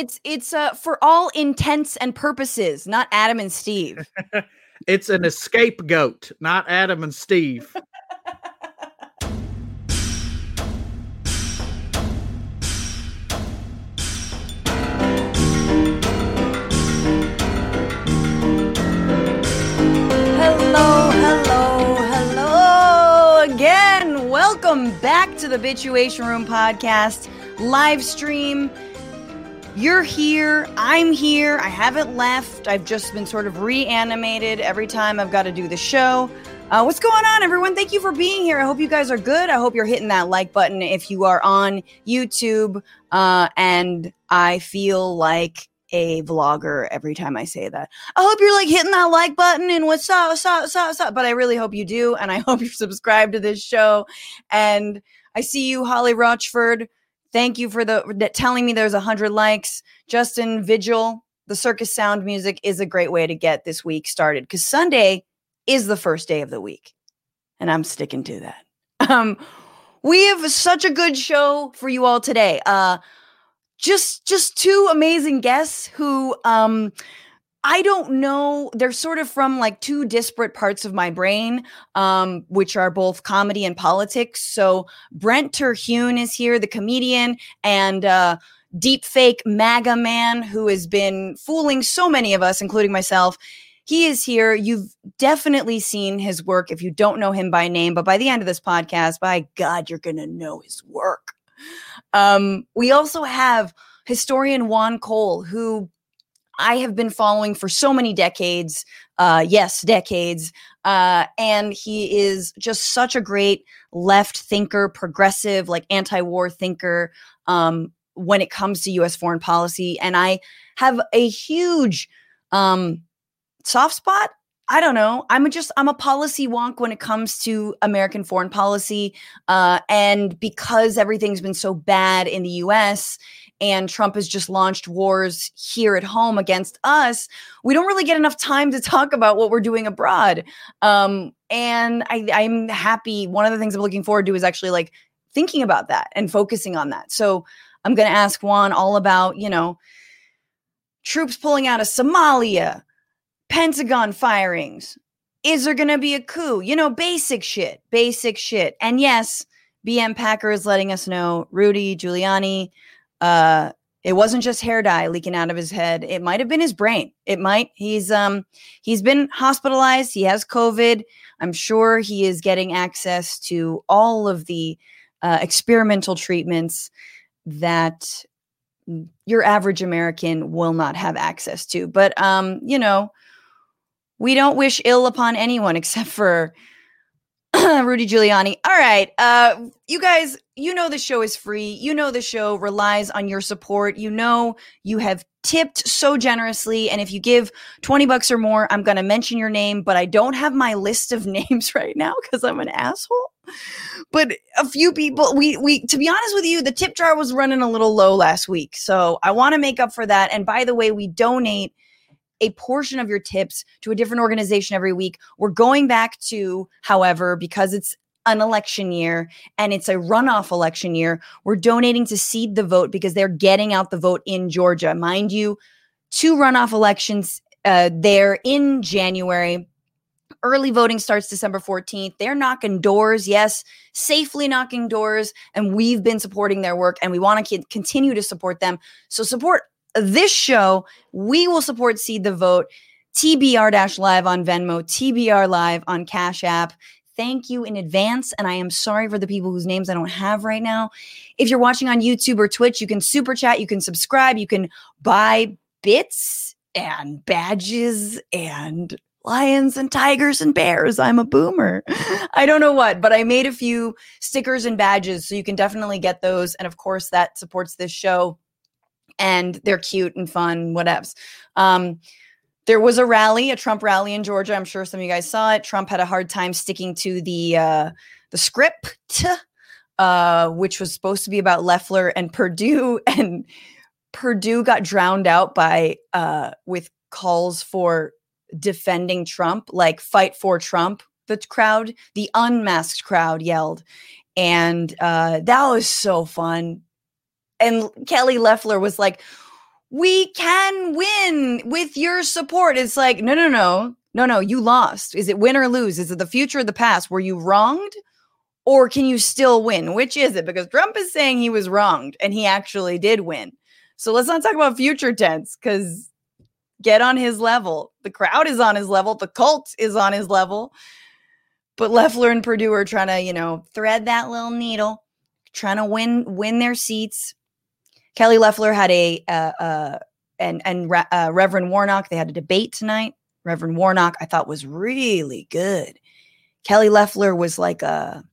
it's it's uh for all intents and purposes, not Adam and Steve. it's an escape goat, not Adam and Steve. Hello, hello, hello again. Welcome back to the Bitchuation Room podcast live stream. You're here. I'm here. I haven't left. I've just been sort of reanimated every time I've got to do the show. Uh, what's going on, everyone? Thank you for being here. I hope you guys are good. I hope you're hitting that like button if you are on YouTube. Uh, and I feel like a vlogger every time I say that. I hope you're like hitting that like button and what's up, what's up, what's up, what's up. But I really hope you do. And I hope you're subscribed to this show. And I see you, Holly Rochford. Thank you for the telling me there's a hundred likes. Justin Vigil, the circus sound music is a great way to get this week started because Sunday is the first day of the week. And I'm sticking to that. Um, we have such a good show for you all today. Uh, just just two amazing guests who um I don't know. They're sort of from like two disparate parts of my brain, um, which are both comedy and politics. So Brent Terhune is here, the comedian, and uh, deep fake MAGA man who has been fooling so many of us, including myself. He is here. You've definitely seen his work if you don't know him by name, but by the end of this podcast, by God, you're going to know his work. Um, we also have historian Juan Cole, who I have been following for so many decades. Uh, yes, decades. Uh, and he is just such a great left thinker, progressive, like anti war thinker um, when it comes to US foreign policy. And I have a huge um, soft spot I don't know. I'm just I'm a policy wonk when it comes to American foreign policy, uh, and because everything's been so bad in the U.S. and Trump has just launched wars here at home against us, we don't really get enough time to talk about what we're doing abroad. Um, and I, I'm happy. One of the things I'm looking forward to is actually like thinking about that and focusing on that. So I'm going to ask Juan all about you know troops pulling out of Somalia Pentagon firings. Is there going to be a coup? You know, basic shit, basic shit. And yes, BM Packer is letting us know Rudy Giuliani, uh, it wasn't just hair dye leaking out of his head. It might have been his brain. It might. He's um he's been hospitalized. He has COVID. I'm sure he is getting access to all of the uh, experimental treatments that your average American will not have access to. But um, you know, we don't wish ill upon anyone except for Rudy Giuliani. All right. Uh, you guys, you know the show is free. You know the show relies on your support. You know you have tipped so generously. And if you give 20 bucks or more, I'm going to mention your name, but I don't have my list of names right now because I'm an asshole. But a few people, we, we, to be honest with you, the tip jar was running a little low last week. So I want to make up for that. And by the way, we donate a portion of your tips to a different organization every week. We're going back to, however, because it's an election year and it's a runoff election year, we're donating to Seed the Vote because they're getting out the vote in Georgia. Mind you, two runoff elections uh, there in January. Early voting starts December 14th. They're knocking doors, yes, safely knocking doors. And we've been supporting their work and we want to continue to support them. So support this show, we will support Seed the Vote, TBR Live on Venmo, TBR Live on Cash App. Thank you in advance. And I am sorry for the people whose names I don't have right now. If you're watching on YouTube or Twitch, you can super chat, you can subscribe, you can buy bits and badges and lions and tigers and bears. I'm a boomer. I don't know what, but I made a few stickers and badges. So you can definitely get those. And of course, that supports this show and they're cute and fun, whatevs. Um, there was a rally, a Trump rally in Georgia. I'm sure some of you guys saw it. Trump had a hard time sticking to the uh, the script, uh, which was supposed to be about Loeffler and Perdue, and Perdue got drowned out by uh, with calls for defending Trump, like "fight for Trump." The crowd, the unmasked crowd, yelled, and uh, that was so fun and Kelly Loeffler was like, we can win with your support. It's like, no, no, no, no, no, you lost. Is it win or lose? Is it the future or the past? Were you wronged? Or can you still win? Which is it? Because Trump is saying he was wronged and he actually did win. So let's not talk about future tense because get on his level. The crowd is on his level. The cult is on his level. But Loeffler and Perdue are trying to, you know, thread that little needle, trying to win win their seats. Kelly Loeffler had a uh, uh, and and uh, Reverend Warnock. They had a debate tonight. Reverend Warnock, I thought was really good. Kelly Loeffler was like a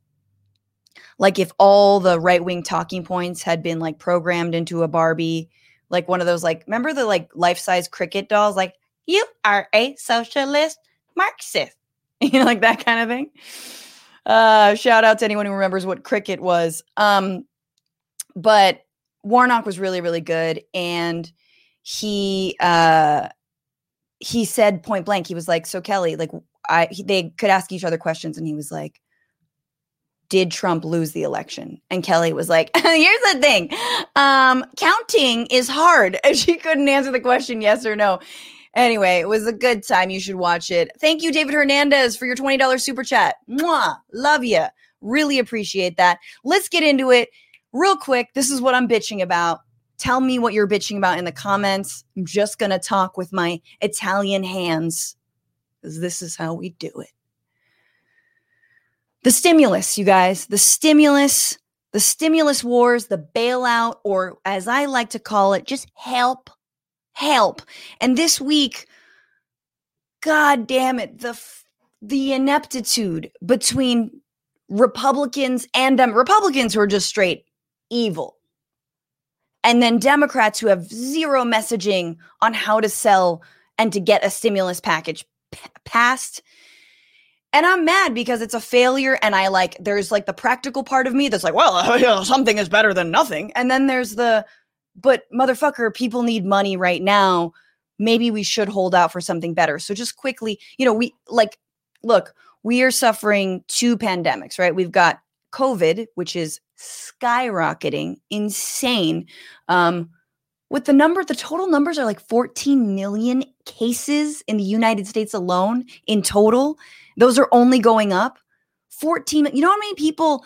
like if all the right wing talking points had been like programmed into a Barbie, like one of those like remember the like life size cricket dolls, like you are a socialist Marxist, you know, like that kind of thing. Uh, shout out to anyone who remembers what cricket was. Um, but Warnock was really really good, and he uh he said point blank, he was like, "So Kelly, like I," he, they could ask each other questions, and he was like, did Trump lose the election? And Kelly was like, here's the thing. Um, counting is hard. And she couldn't answer the question yes or no. Anyway, it was a good time. You should watch it. Thank you, David Hernandez, for your $20 super chat. Mwah. Love you. Really appreciate that. Let's get into it real quick. This is what I'm bitching about. Tell me what you're bitching about in the comments. I'm just going to talk with my Italian hands because this is how we do it the stimulus, you guys, the stimulus, the stimulus wars, the bailout, or as I like to call it, just help, help. And this week, God damn it, the the ineptitude between Republicans and them, Republicans who are just straight evil. And then Democrats who have zero messaging on how to sell and to get a stimulus package p- passed and I'm mad because it's a failure. And I like, there's like the practical part of me that's like, well, something is better than nothing. And then there's the, but motherfucker, people need money right now. Maybe we should hold out for something better. So just quickly, you know, we like, look, we are suffering two pandemics, right? We've got COVID, which is skyrocketing, insane. Um, with the number, the total numbers are like 14 million cases in the United States alone in total. Those are only going up. 14, you know how many people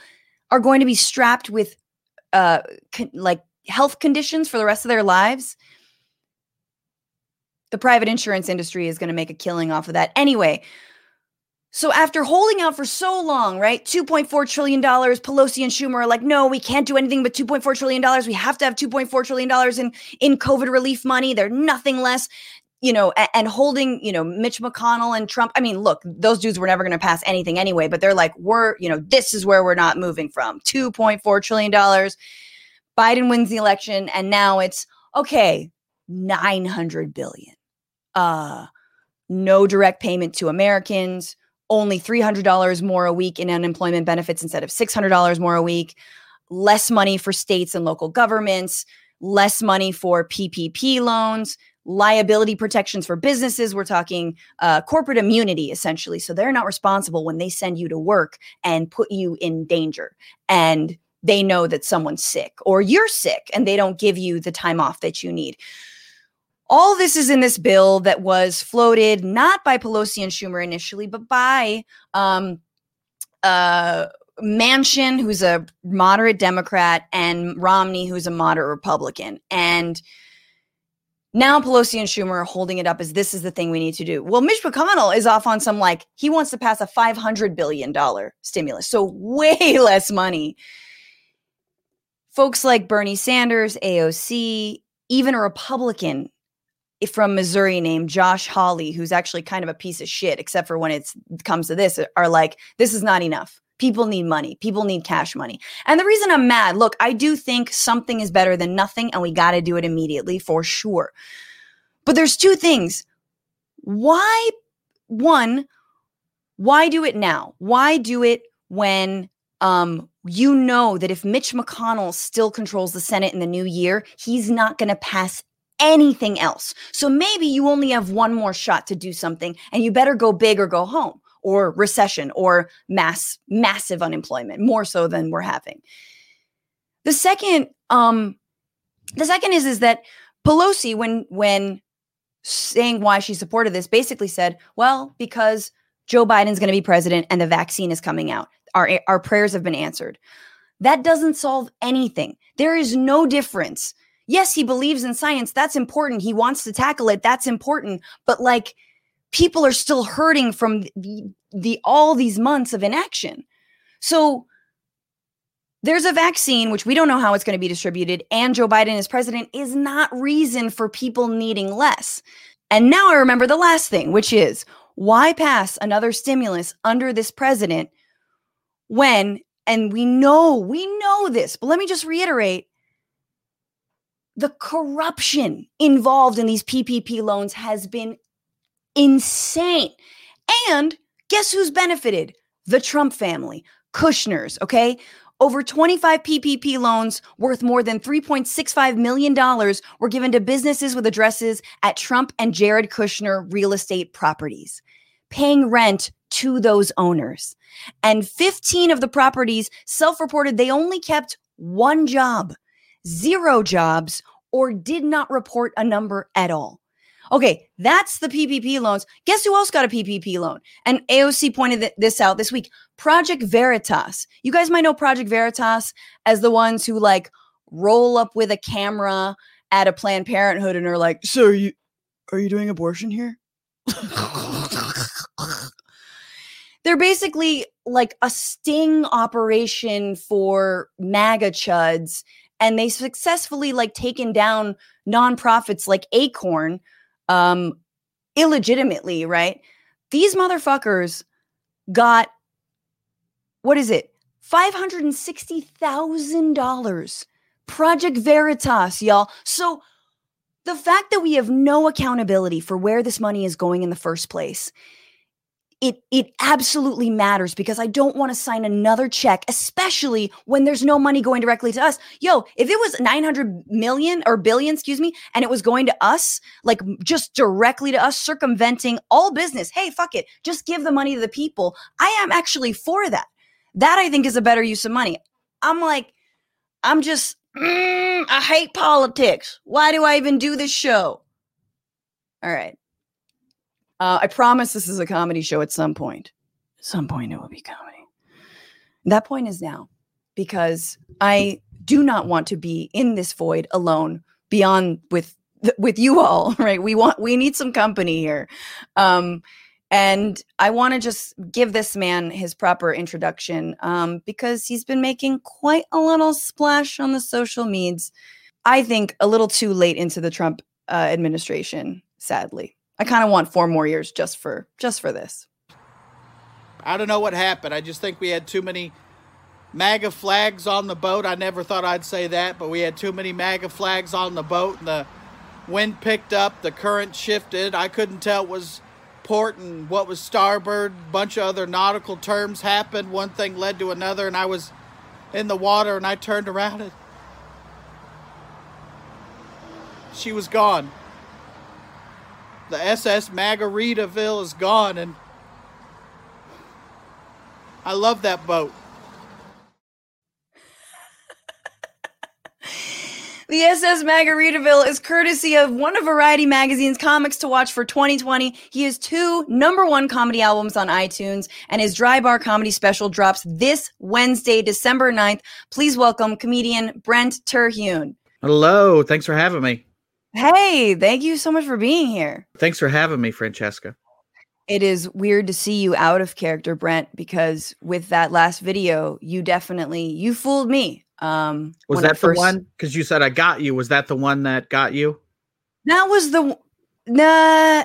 are going to be strapped with uh con- like health conditions for the rest of their lives? The private insurance industry is going to make a killing off of that. Anyway, so after holding out for so long, right? $2.4 trillion, Pelosi and Schumer are like, no, we can't do anything but $2.4 trillion. We have to have $2.4 trillion in, in COVID relief money. They're nothing less you know, and, and holding, you know, Mitch McConnell and Trump. I mean, look, those dudes were never going to pass anything anyway, but they're like, we're, you know, this is where we're not moving from $2.4 trillion. Biden wins the election, and now it's okay, 900 billion. Uh, no direct payment to Americans, only $300 more a week in unemployment benefits instead of $600 more a week, less money for states and local governments, less money for PPP loans liability protections for businesses. We're talking uh, corporate immunity, essentially. So they're not responsible when they send you to work and put you in danger. And they know that someone's sick or you're sick and they don't give you the time off that you need. All this is in this bill that was floated not by Pelosi and Schumer initially, but by um, uh, Manchin, who's a moderate Democrat, and Romney, who's a moderate Republican. And now Pelosi and Schumer are holding it up as this is the thing we need to do. Well, Mitch McConnell is off on some like he wants to pass a $500 billion stimulus. So way less money. Folks like Bernie Sanders, AOC, even a Republican from Missouri named Josh Hawley, who's actually kind of a piece of shit, except for when it comes to this, are like, this is not enough. People need money. People need cash money. And the reason I'm mad, look, I do think something is better than nothing, and we got to do it immediately for sure. But there's two things. Why, one, why do it now? Why do it when um, you know that if Mitch McConnell still controls the Senate in the new year, he's not going to pass anything else. So maybe you only have one more shot to do something and you better go big or go home or recession or mass massive unemployment more so than we're having the second um the second is is that Pelosi, when when saying why she supported this, basically said, "Well, because Joe Biden's going to be president and the vaccine is coming out. Our our prayers have been answered." That doesn't solve anything. There is no difference. Yes, he believes in science. That's important. He wants to tackle it. That's important. But like people are still hurting from the, the all these months of inaction. So there's a vaccine, which we don't know how it's going to be distributed, and Joe Biden as president is not reason for people needing less. And now I remember the last thing, which is why pass another stimulus under this president when, and we know, we know this, but let me just reiterate the corruption involved in these PPP loans has been insane. And guess who's benefited? The Trump family, Kushner's, okay? Over 25 PPP loans worth more than $3.65 million were given to businesses with addresses at Trump and Jared Kushner real estate properties, paying rent to those owners. And 15 of the properties self reported they only kept one job, zero jobs, or did not report a number at all. Okay, that's the PPP loans. Guess who else got a PPP loan? And AOC pointed this out this week. Project Veritas. You guys might know Project Veritas as the ones who like roll up with a camera at a Planned Parenthood and are like, "So are you are you doing abortion here?" They're basically like a sting operation for MAGA chuds and they successfully like taken down nonprofits like Acorn um, illegitimately, right? These motherfuckers got what is it? $560,000. Project Veritas, y'all. So the fact that we have no accountability for where this money is going in the first place it it absolutely matters because I don't want to sign another check, especially when there's no money going directly to us. Yo, if it was 900 million or billion, excuse me, and it was going to us, like just directly to us, circumventing all business. Hey, fuck it, just give the money to the people. I am actually for that. That I think is a better use of money. I'm like, I'm just, mm, I hate politics. Why do I even do this show? All right. Uh, I promise this is a comedy show at some point. At some point, it will be comedy. That point is now because I do not want to be in this void alone beyond with with you all right we want we need some company here um and i want to just give this man his proper introduction um because he's been making quite a little splash on the social medias i think a little too late into the trump uh, administration sadly I kind of want four more years just for just for this. I don't know what happened. I just think we had too many MAGA flags on the boat. I never thought I'd say that, but we had too many MAGA flags on the boat, and the wind picked up, the current shifted. I couldn't tell it was port and what was starboard. A bunch of other nautical terms happened. One thing led to another, and I was in the water, and I turned around and she was gone the SS Margaritaville is gone, and I love that boat. The SS Margaritaville is courtesy of one of Variety Magazine's comics to watch for 2020. He has two number one comedy albums on iTunes, and his Dry Bar comedy special drops this Wednesday, December 9th. Please welcome comedian Brent Terhune. Hello. Thanks for having me. Hey, thank you so much for being here. Thanks for having me, Francesca. It is weird to see you out of character, Brent, because with that last video, you definitely you fooled me. Um Was that first... the one? Because you said I got you. Was that the one that got you? That was the nah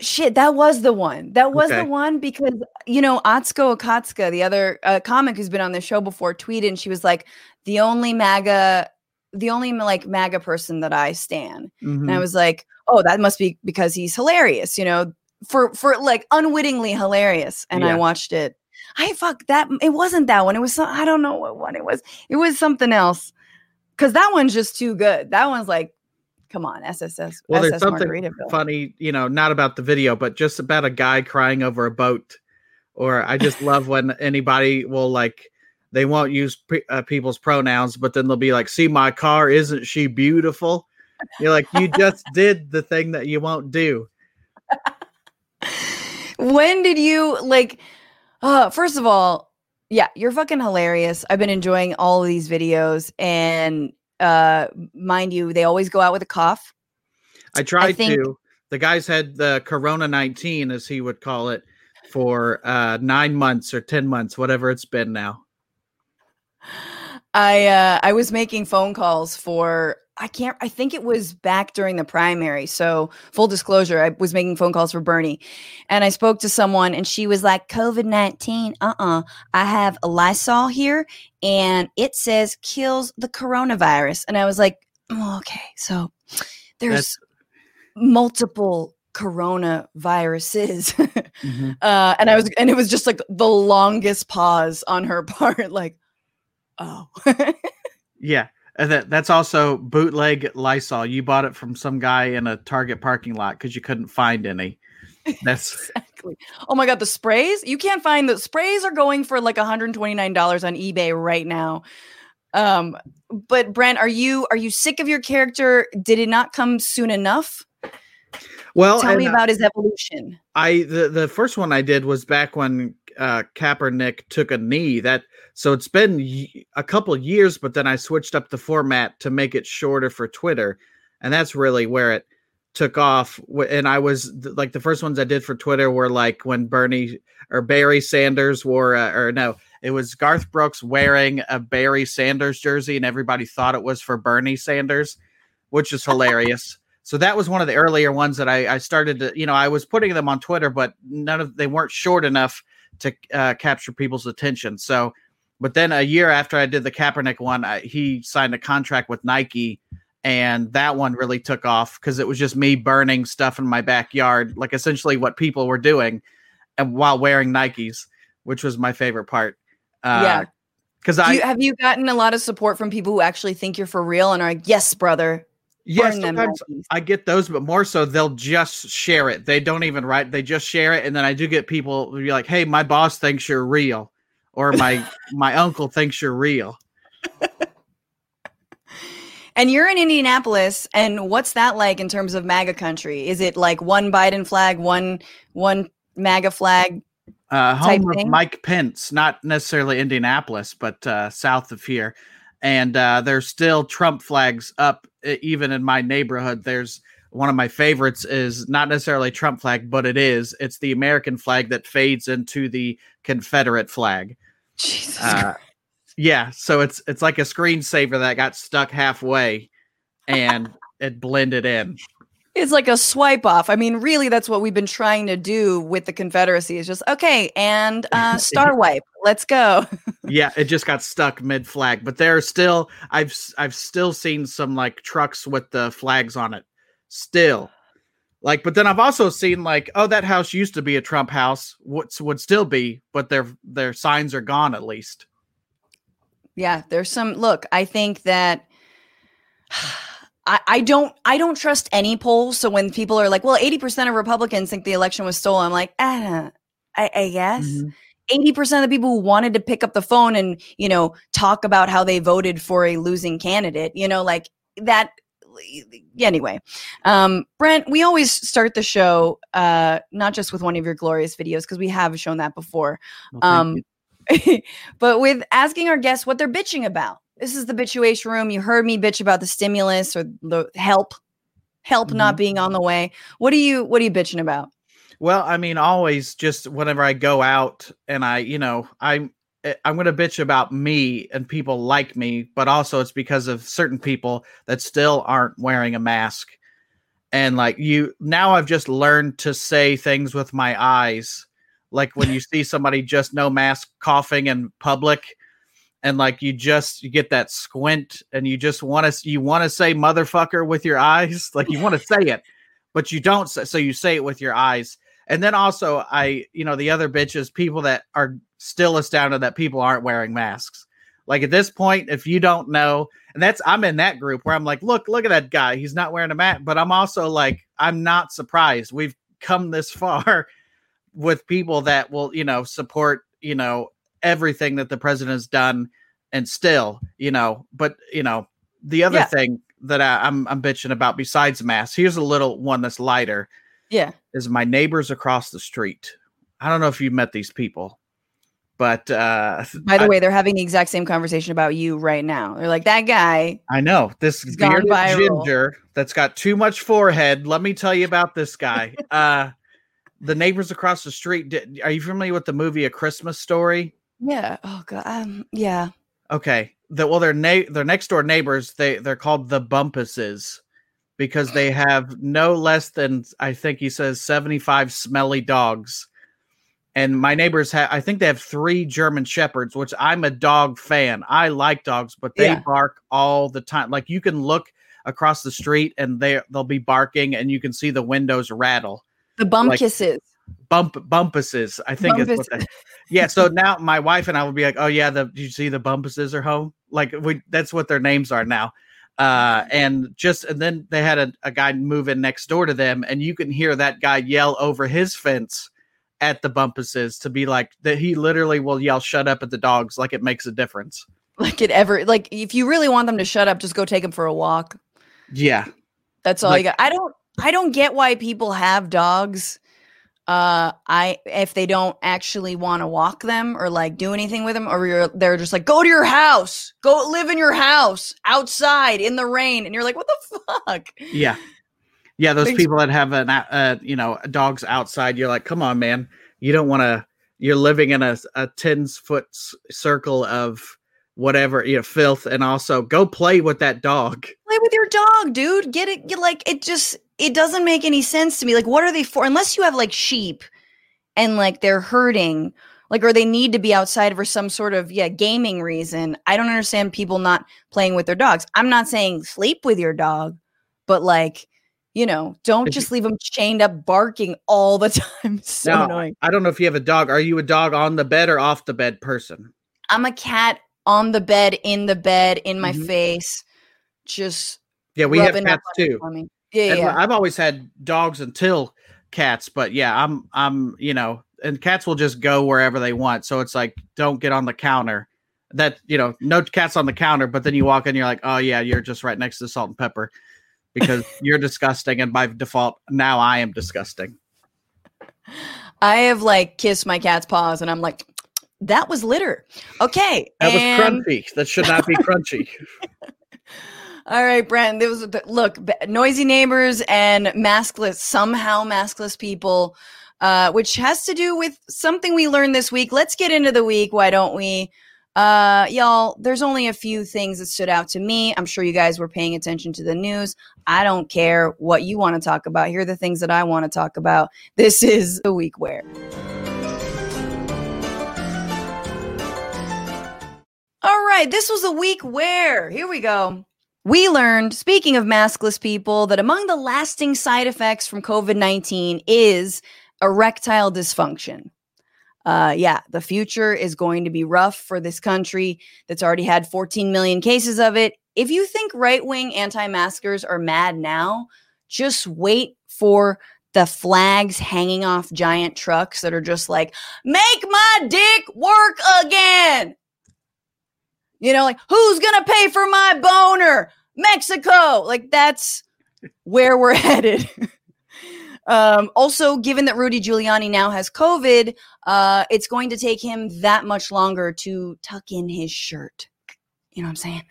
shit that was the one that was okay. the one because you know atsuko okatsuka the other uh, comic who's been on the show before tweeted and she was like the only maga the only like MAGA person that I stan. Mm-hmm. And I mm-hmm. was like, oh, that must be because he's hilarious, you know, for for like unwittingly hilarious. And yeah. I watched it. I fuck that. It wasn't that one. It was some, I don't know what one it was. It was something else. Cause that one's just too good. That one's like, come on, SSS. Well, SS there's something funny, you know, not about the video, but just about a guy crying over a boat. Or I just love when anybody will like they won't use pre- uh, people's pronouns, but then they'll be like, "See, my car isn't she beautiful?" You're like, you just did the thing that you won't do. when did you like uh first of all, yeah, you're fucking hilarious. I've been enjoying all of these videos and uh mind you, they always go out with a cough. I tried think- to. The guys had the Corona 19, as he would call it, for uh, nine months or 10 months, whatever it's been now. I uh, I was making phone calls for I can't I think it was back during the primary. So full disclosure, I was making phone calls for Bernie. And I spoke to someone and she was like, COVID-19, uh-uh. I have a Lysol here and it says kills the coronavirus. And I was like, oh, okay, so there's That's- multiple coronaviruses mm-hmm. uh, and i was and it was just like the longest pause on her part like oh. Yeah that that's also bootleg lysol. You bought it from some guy in a target parking lot because you couldn't find any. That's exactly. Oh my god the sprays? You can't find the sprays are going for like $129 on ebay right now. Um but brent are you are you sick of your character? Did it not come soon enough well, tell me about his evolution. I the the first one I did was back when uh, Kaepernick took a knee. That so it's been y- a couple years, but then I switched up the format to make it shorter for Twitter, and that's really where it took off. And I was like the first ones I did for Twitter were like when Bernie or Barry Sanders wore, uh, or no, it was Garth Brooks wearing a Barry Sanders jersey, and everybody thought it was for Bernie Sanders, which is hilarious. So that was one of the earlier ones that I, I, started to, you know, I was putting them on Twitter, but none of they weren't short enough to uh, capture people's attention. So, but then a year after I did the Kaepernick one, I, he signed a contract with Nike, and that one really took off because it was just me burning stuff in my backyard, like essentially what people were doing, and while wearing Nikes, which was my favorite part. Uh, yeah. Because I you, have you gotten a lot of support from people who actually think you're for real and are like, "Yes, brother, Yes, sometimes I get those, but more so they'll just share it. They don't even write; they just share it, and then I do get people be like, "Hey, my boss thinks you're real," or my my uncle thinks you're real. and you're in Indianapolis, and what's that like in terms of MAGA country? Is it like one Biden flag, one one MAGA flag? Uh, home of Mike Pence, not necessarily Indianapolis, but uh, south of here and uh, there's still Trump flags up even in my neighborhood. There's one of my favorites is not necessarily Trump flag, but it is. It's the American flag that fades into the Confederate flag. Jesus. Uh, yeah, so it's it's like a screensaver that got stuck halfway, and it blended in it's like a swipe off. I mean, really, that's what we've been trying to do with the Confederacy. Is just okay and uh, star wipe. Let's go. yeah, it just got stuck mid flag, but there are still I've I've still seen some like trucks with the flags on it. Still, like, but then I've also seen like, oh, that house used to be a Trump house. Would would still be, but their their signs are gone at least. Yeah, there's some. Look, I think that. I, I don't I don't trust any polls. So when people are like, well, 80% of Republicans think the election was stolen, I'm like, ah, I, I guess. Mm-hmm. 80% of the people who wanted to pick up the phone and, you know, talk about how they voted for a losing candidate, you know, like that anyway um brent we always start the show uh not just with one of your glorious videos because we have shown that before well, um but with asking our guests what they're bitching about this is the bitchuation room. You heard me bitch about the stimulus or the help, help mm-hmm. not being on the way. What are you what are you bitching about? Well, I mean, always just whenever I go out and I, you know, I'm eh, I'm going to bitch about me and people like me, but also it's because of certain people that still aren't wearing a mask. And like you now I've just learned to say things with my eyes. Like when you see somebody just no mask coughing in public, and like you just you get that squint and you just want to you want to say motherfucker with your eyes like you want to say it but you don't say, so you say it with your eyes. And then also i you know the other bitches people that are still astounded that people aren't wearing masks. Like at this point if you don't know and that's i'm in that group where i'm like look look at that guy. He's not wearing a mask. But i'm also like i'm not surprised. We've come this far with people that will you know support you know everything that the president has done and still you know but you know the other yeah. thing that I, I'm I'm bitching about besides masks. Here's a little one that's lighter. Yeah. Is my neighbors across the street. I don't know if you've met these people, but uh By the I, way, they're having the exact same conversation about you right now. They're like, that guy. I know this bearded ginger that's got too much forehead. Let me tell you about this guy. uh the neighbors across the street. Did, are you familiar with the movie A Christmas Story? Yeah. Oh god. Um, yeah. Okay. The, well, their na- their next door neighbors. They they're called the Bumpuses because they have no less than I think he says seventy five smelly dogs. And my neighbors have. I think they have three German shepherds, which I'm a dog fan. I like dogs, but they Yeah. bark all the time. Like you can look across the street and they they'll be barking, and you can see the windows rattle. The bum Like- kisses. Bump bumpuses, I think is what Bumpuses. yeah. So now my wife and I will be like, oh yeah, the you see the bumpuses are home? Like we that's what their names are now. Uh, and just and then they had a, a guy move in next door to them, and you can hear that guy yell over his fence at the bumpuses to be like that. He literally will yell, "Shut up!" at the dogs, like it makes a difference. Like it ever. Like if you really want them to shut up, just go take them for a walk. Yeah, That's all Like- you got. I don't. I don't get why people have dogs. Uh, I if they don't actually want to walk them or like do anything with them, or you're they're just like go to your house, go live in your house outside in the rain, and you're like, what the fuck? yeah, yeah. Those Thanks. people that have an uh, you know dogs outside, you're like, come on, man, you don't want to. You're living in a a ten foot s- circle of whatever you know filth, and also go play with that dog. Play with your dog, dude. Get it. Get like it. Just it doesn't make any sense to me. Like, what are they for? Unless you have like sheep, and like they're hurting, like or they need to be outside for some sort of yeah gaming reason. I don't understand people not playing with their dogs. I'm not saying sleep with your dog, but like you know, don't just leave them chained up barking all the time. So Now, annoying. I don't know if you have a dog. Are you a dog on the bed or off the bed person? I'm a cat on the bed, in the bed, in my Mhm. face, just Yeah, we have cats too. Yeah, yeah. I've always had dogs until cats, but yeah, I'm I'm you know, and cats will just go wherever they want. So it's like don't get on the counter. That you know, no cats on the counter, but then you walk in, you're like, oh yeah, you're just right next to salt and pepper because you're disgusting, and by default, now I am disgusting. I have like kissed my cat's paws and I'm like, that was litter. Okay. That was crunchy. That should not be crunchy. All right, Brent. There was look, noisy neighbors and maskless, somehow maskless people, uh, which has to do with something we learned this week. Let's get into the week. Why don't we? Uh, y'all, there's only a few things that stood out to me. I'm sure you guys were paying attention to the news. I don't care what you want to talk about. Here are the things that I want to talk about. This is the week where. All right, this was a week where, here we go. We learned, speaking of maskless people, that among the lasting side effects from COVID 19 is erectile dysfunction. Uh, yeah, the future is going to be rough for this country that's already had 14 million cases of it. If you think right wing anti maskers are mad now, just wait for the flags hanging off giant trucks that are just like, make my dick work again. You know, like, who's to pay for my boner? Mexico. Like, that's where we're headed. um, also, given that Rudy Giuliani now has COVID, uh, it's going to take him that much longer to tuck in his shirt. You know what I'm saying?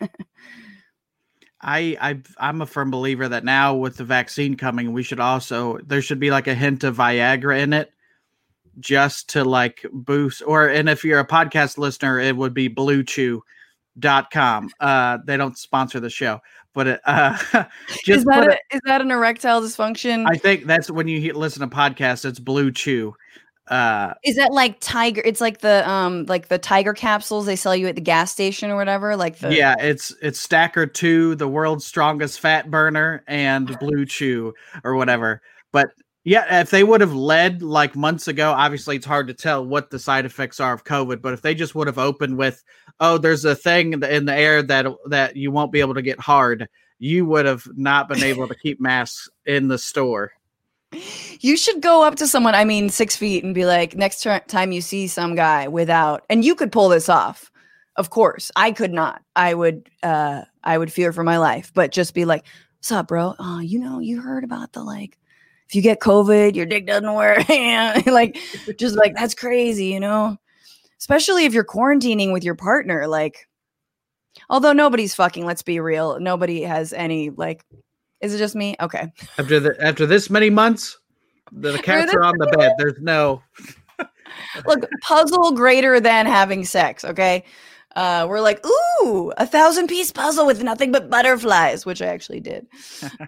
I, I I'm a firm believer that now with the vaccine coming, we should also there should be like a hint of Viagra in it, just to like boost. Or and if you're a podcast listener, it would be BlueChew.com. Uh, they don't sponsor the show, but it, uh, just is, that a, is that an erectile dysfunction? I think that's when you hear, listen to podcasts. It's Blue Chew. Uh, is that like tiger? It's like the um like the tiger capsules they sell you at the gas station or whatever. Like the yeah, it's it's Stacker Two, the world's strongest fat burner, and Blue Chew or whatever. But yeah, if they would have led like months ago, obviously it's hard to tell what the side effects are of COVID. But if they just would have opened with, "Oh, there's a thing in the- air that that you won't be able to get hard," you would have not been able to keep masks in the store. You should go up to someone, I mean, six feet, and be like, next ti- time you see some guy without, and you could pull this off. Of course, I could not. I would, uh, I would fear for my life, but just be like, "What's up, bro? Oh, you know, you heard about the like." If you get COVID, your dick doesn't work. like, just like that's crazy, you know. Especially if you're quarantining with your partner, like, although nobody's fucking. Let's be real. Nobody has any like. Is it just me? Okay. After the after this many months, the cats are on the bed. There's no. Look, puzzle greater than having sex. Okay. Uh, we're like, ooh, a thousand piece puzzle with nothing but butterflies, which I actually did.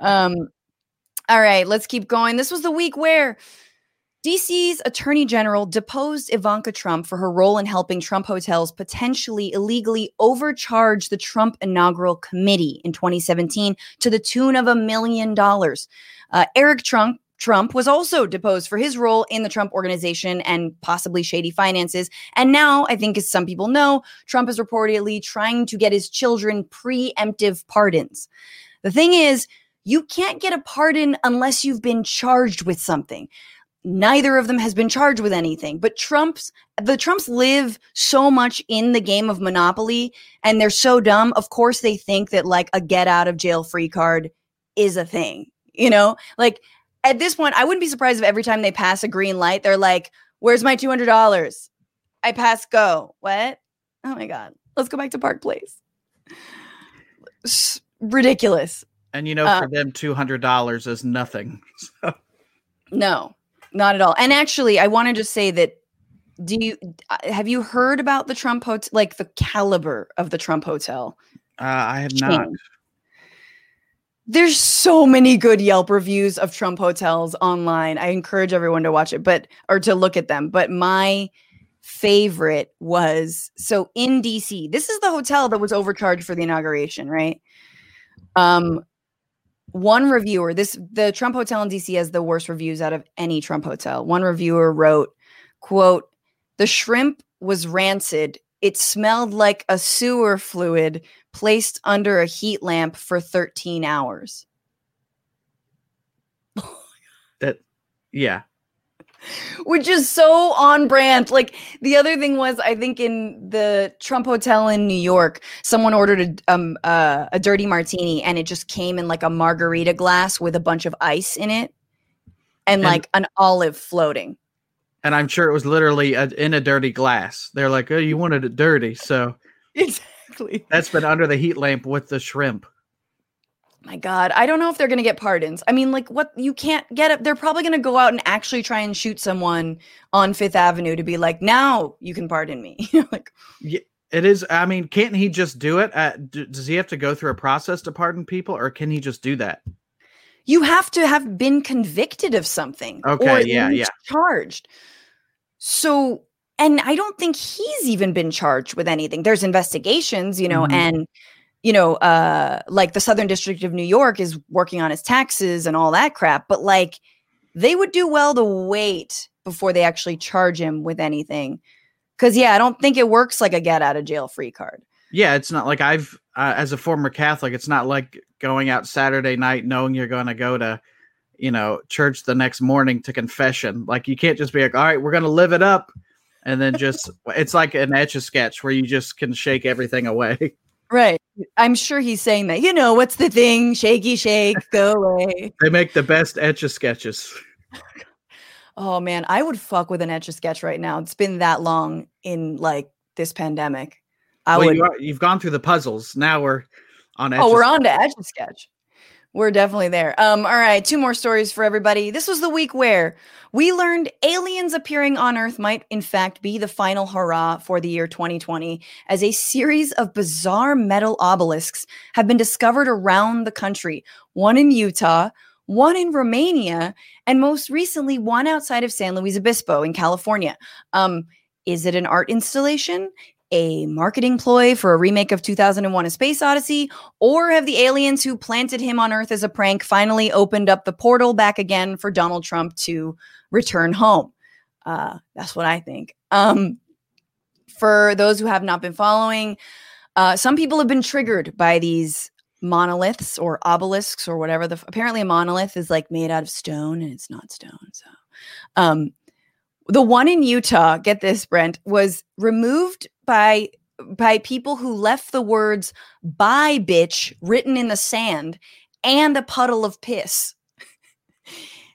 um, all right, let's keep going. This was the week where DC's attorney general deposed Ivanka Trump for her role in helping Trump hotels potentially illegally overcharge the Trump inaugural committee in 2017 to the tune of a million dollars. Uh, Eric Trump, Trump was also deposed for his role in the Trump organization and possibly shady finances. And now, I think, as some people know, Trump is reportedly trying to get his children preemptive pardons. The thing is, you can't get a pardon unless you've been charged with something. Neither of them has been charged with anything, but Trump's the Trumps live so much in the game of monopoly and they're so dumb. Of course, they think that like a get out of jail free card is a thing, you know, like at this point, I wouldn't be surprised if every time they pass a green light, they're like, Where's my $200? I pass go. What? Oh my God. Let's go back to Park Place. ridiculous. And you know, uh, for them, $200 is nothing. So. No, not at all. And actually, I want to just say that do you uh, have you heard about the Trump hotel, like the caliber of the Trump hotel? Uh, I have not there's so many good Yelp reviews of Trump hotels online. I encourage everyone to watch it, but or to look at them. But my favorite was so in DC. This is the hotel that was overcharged for the inauguration, right? Um one reviewer, this the Trump hotel in DC has the worst reviews out of any Trump hotel. One reviewer wrote, quote, "The shrimp was rancid. It smelled like a sewer fluid placed under a heat lamp for 13 hours. that, yeah. Which is so on brand. Like the other thing was, I think in the Trump Hotel in New York, someone ordered a um uh, a dirty martini, and it just came in like a margarita glass with a bunch of ice in it, and, and like an olive floating. And I'm sure it was literally a, in a dirty glass. They're like, "Oh, you wanted it dirty, so." Exactly exactly. That's been under the heat lamp with the shrimp. My God, I don't know if they're going to get pardons. I mean, like, what you can't get it. They're probably going to go out and actually try and shoot someone on Fifth Avenue to be like, now you can pardon me. like, yeah, it is. I mean, can't he just do it? At, does he have to go through a process to pardon people, or can he just do that? You have to have been convicted of something. Okay. yeah. Yeah. Charged. So and I don't think he's even been charged with anything. There's investigations, you know, mm-hmm. and you know, uh like the Southern District of New York is working on his taxes and all that crap, but like they would do well to wait before they actually charge him with anything. Cuz yeah, I don't think it works like a get out of jail free card. Yeah, it's not like I've uh, as a former Catholic, it's not like going out Saturday night knowing you're going to go to you know, church the next morning to confession. Like you can't just be like, "All right, we're going to live it up." and then just it's like an etch a sketch where you just can shake everything away. Right. I'm sure he's saying that. You know, what's the thing? Shaky shake, go away. They make the best etch a sketches. oh man, I would fuck with an etch a sketch right now. It's been that long in like this pandemic. I well, would. You have gone through the puzzles. Now we're on. oh, we're on to etch a sketch. We're definitely there. Um, all right, two more stories for everybody. This was the week where we learned aliens appearing on Earth might, in fact, be the final hurrah for the year 2020, as a series of bizarre metal obelisks have been discovered around the country. One in Utah, one in Romania, and most recently, one outside of San Luis Obispo in California. Um, is it an art installation? A marketing ploy for a remake of 2001 A Space Odyssey? Or have the aliens who planted him on Earth as a prank finally opened up the portal back again for Donald Trump to return home? Uh, that's what I think. Um, for those who have not been following, uh, some people have been triggered by these monoliths or obelisks or whatever. The apparently a monolith is like made out of stone and it's not stone. So, um, the one in Utah, get this, Brent, was removed by by people who left the words "bye bitch" written in the sand and a puddle of piss.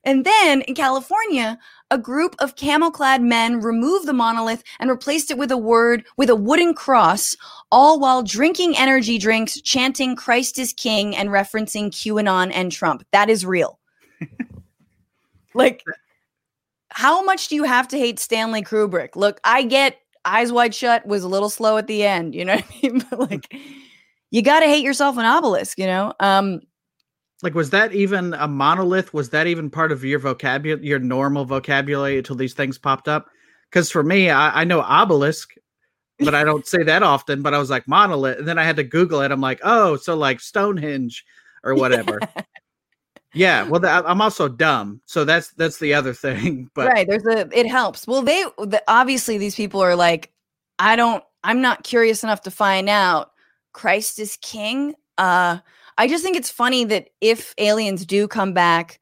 and then in California, a group of camel-clad men removed the monolith and replaced it with a word with a wooden cross, all while drinking energy drinks, chanting "Christ is King" and referencing QAnon and Trump. That is real. like, how much do you have to hate Stanley Kubrick? Look, I get Eyes Wide Shut was a little slow at the end, you know what I mean? But like, you got to hate yourself an obelisk, you know? Um, like, was that even a monolith? Was that even part of your vocabulary, your normal vocabulary until these things popped up? Because for me, I, I know obelisk, but I don't say that often. But I was like monolith, and then I had to Google it. I'm like, oh, so like Stonehenge or whatever. yeah, well, I'm also dumb, so that's that's the other thing. But right, there's a it helps. Well, they the, obviously these people are like, I don't, I'm not curious enough to find out. Christ is king. Uh, I just think it's funny that if aliens do come back,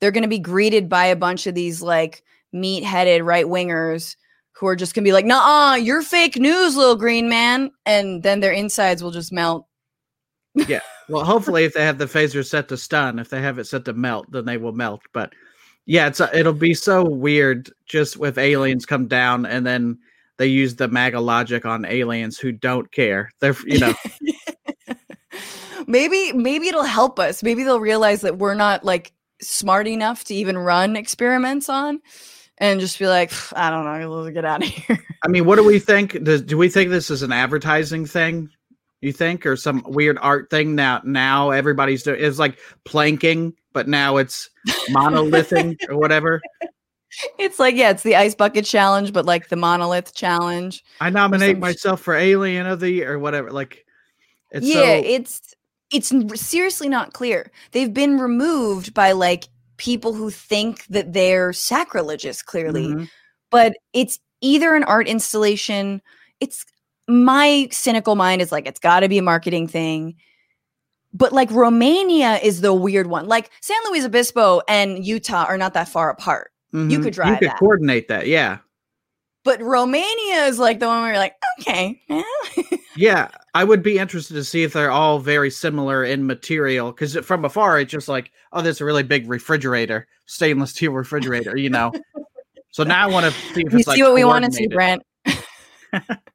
they're going to be greeted by a bunch of these like meat headed right wingers who are just going to be like, nah, you're fake news, little green man. And then their insides will just melt. yeah. Well, hopefully, if they have the phaser set to stun, if they have it set to melt, then they will melt. But yeah, it's a, it'll be so weird just with aliens come down and then they use the MAGA logic on aliens who don't care. They're you know maybe maybe it'll help us. Maybe they'll realize that we're not like smart enough to even run experiments on and just be like, I don't know, get out of here. I mean, what do we think? Do, do we think this is an advertising thing? You think, or some weird art thing now? Now everybody's doing it's like planking, but now it's monolithing or whatever. It's like yeah, it's the ice bucket challenge, but like the monolith challenge. I nominate myself for alien of the year or whatever. Like, it's yeah, so- it's it's seriously not clear. They've been removed by like people who think that they're sacrilegious, clearly. Mm-hmm. But it's either an art installation, it's my cynical mind is like, it's got to be a marketing thing. But like Romania is the weird one. Like San Luis Obispo and Utah are not that far apart. Mm-hmm. You could drive. You could that. coordinate that. Yeah. But Romania is like the one where you're like, okay. yeah, I would be interested to see if they're all very similar in material because from afar it's just like, oh, there's a really big refrigerator, stainless steel refrigerator, you know. so now I want to see if you see like what we want to see, Brent.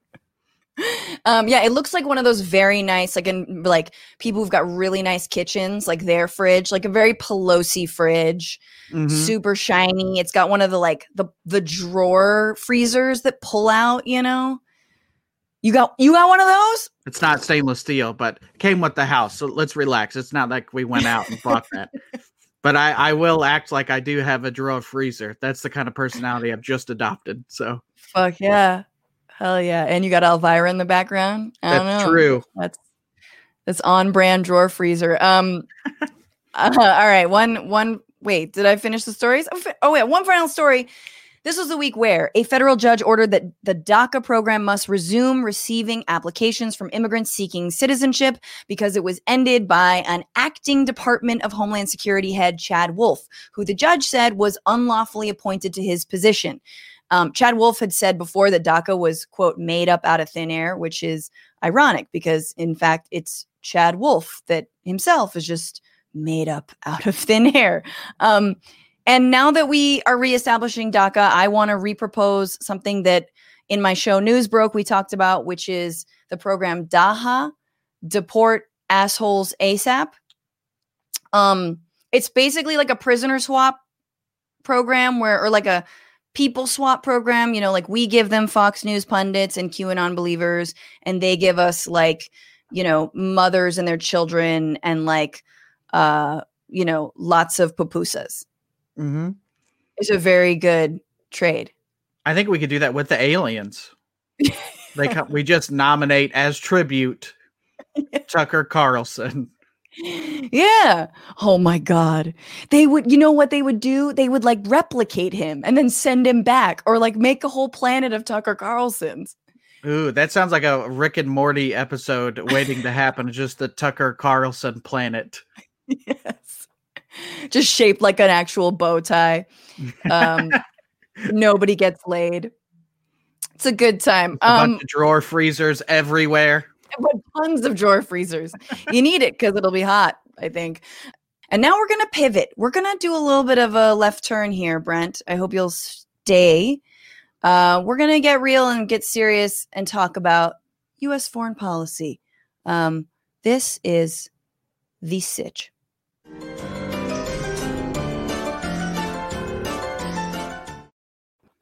um yeah it looks like one of those very nice like in like people who've got really nice kitchens like their fridge like a very pelosi fridge mm-hmm. super shiny it's got one of the like the the drawer freezers that pull out you know you got you got one of those it's not stainless steel but came with the house so let's relax it's not like we went out and bought that but I, I will act like I do have a drawer freezer. That's the kind of personality I've just adopted. So fuck yeah. Hell yeah! And you got Elvira in the background. I That's true. That's that's on brand drawer freezer. Um. uh, all right. One one. Wait, did I finish the stories? Oh, oh wait, one final story. This was the week where a federal judge ordered that the DACA program must resume receiving applications from immigrants seeking citizenship because it was ended by an acting Department of Homeland Security head, Chad Wolf, who the judge said was unlawfully appointed to his position. Um, Chad Wolf had said before that DACA was, quote, made up out of thin air, which is ironic because, in fact, it's Chad Wolf that himself is just made up out of thin air. Um, and now that we are reestablishing DACA, I want to repropose something that in my show News Broke we talked about, which is the program DAHA, Deport Assholes ASAP. Um, it's basically like a prisoner swap program where, or like a people swap program. You know, like we give them Fox News pundits and QAnon believers, and they give us like, you know, mothers and their children and like, uh, you know, lots of pupusas. Mm-hmm. It's a very good trade. I think we could do that with the aliens. they come, we just nominate as tribute Tucker Carlson. Yeah. Oh my God. They would, you know what they would do? They would like replicate him and then send him back or like make a whole planet of Tucker Carlson's. Ooh, that sounds like a Rick and Morty episode waiting to happen. Just the Tucker Carlson planet. Yes. Just shaped like an actual bow tie. Um, nobody gets laid. It's a good time. A um, bunch of drawer freezers everywhere. But tons of drawer freezers. you need it because it'll be hot, I think. And now we're going to pivot. We're going to do a little bit of a left turn here, Brent. I hope you'll stay. Uh, we're going to get real and get serious and talk about U.S. foreign policy. Um, this is the Sitch.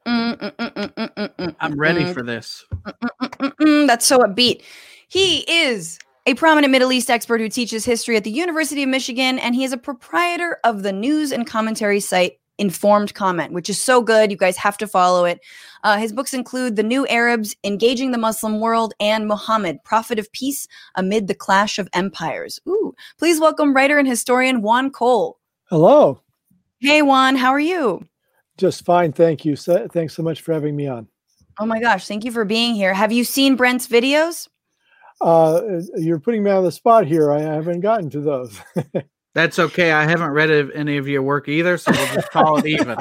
Mm, mm, mm, I'm ready for this. That's so upbeat. He is a prominent Middle East expert who teaches history at the University of Michigan, and he is a proprietor of the news and commentary site Informed Comment, which is so good. You guys have to follow it. Uh, his books include The New Arabs, Engaging the Muslim World, and Muhammad, Prophet of Peace Amid the Clash of Empires. Ooh, please welcome writer and historian Juan Cole. Hello. Hey, Juan, how are you? Just fine, thank you. So, thanks so much for having me on. Oh my gosh, thank you for being here. Have you seen Brent's videos? Uh, you're putting me on the spot here. I haven't gotten to those. That's okay. I haven't read any of your work either, so we'll just call it even.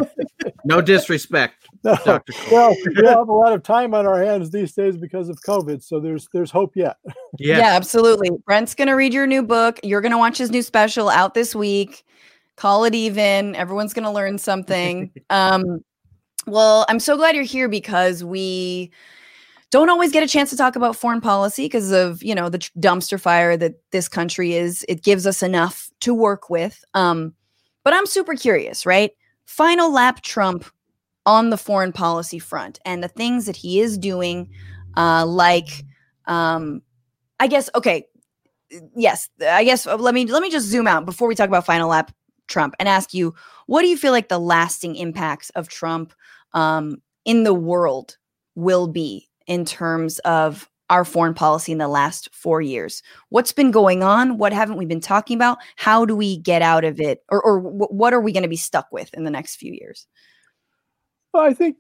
No disrespect, no. Dr. Well, we have a lot of time on our hands these days because of COVID, so there's there's hope yet. Yeah, yeah absolutely. Brent's gonna read your new book. You're gonna watch his new special out this week. Call it even. Everyone's gonna learn something. um, well, I'm so glad you're here because we don't always get a chance to talk about foreign policy because of you know the dumpster fire that this country is it gives us enough to work with um, but i'm super curious right? Final lap trump on the foreign policy front and the things that he is doing uh, like um, i guess okay yes i guess uh, let me let me just zoom out before we talk about final lap trump and ask you what do you feel like the lasting impacts of trump um, in the world will be in terms of our foreign policy in the last four years. What's been going on? What haven't we been talking about? How do we get out of it? Or, or what are we going to be stuck with in the next few years? Well, I think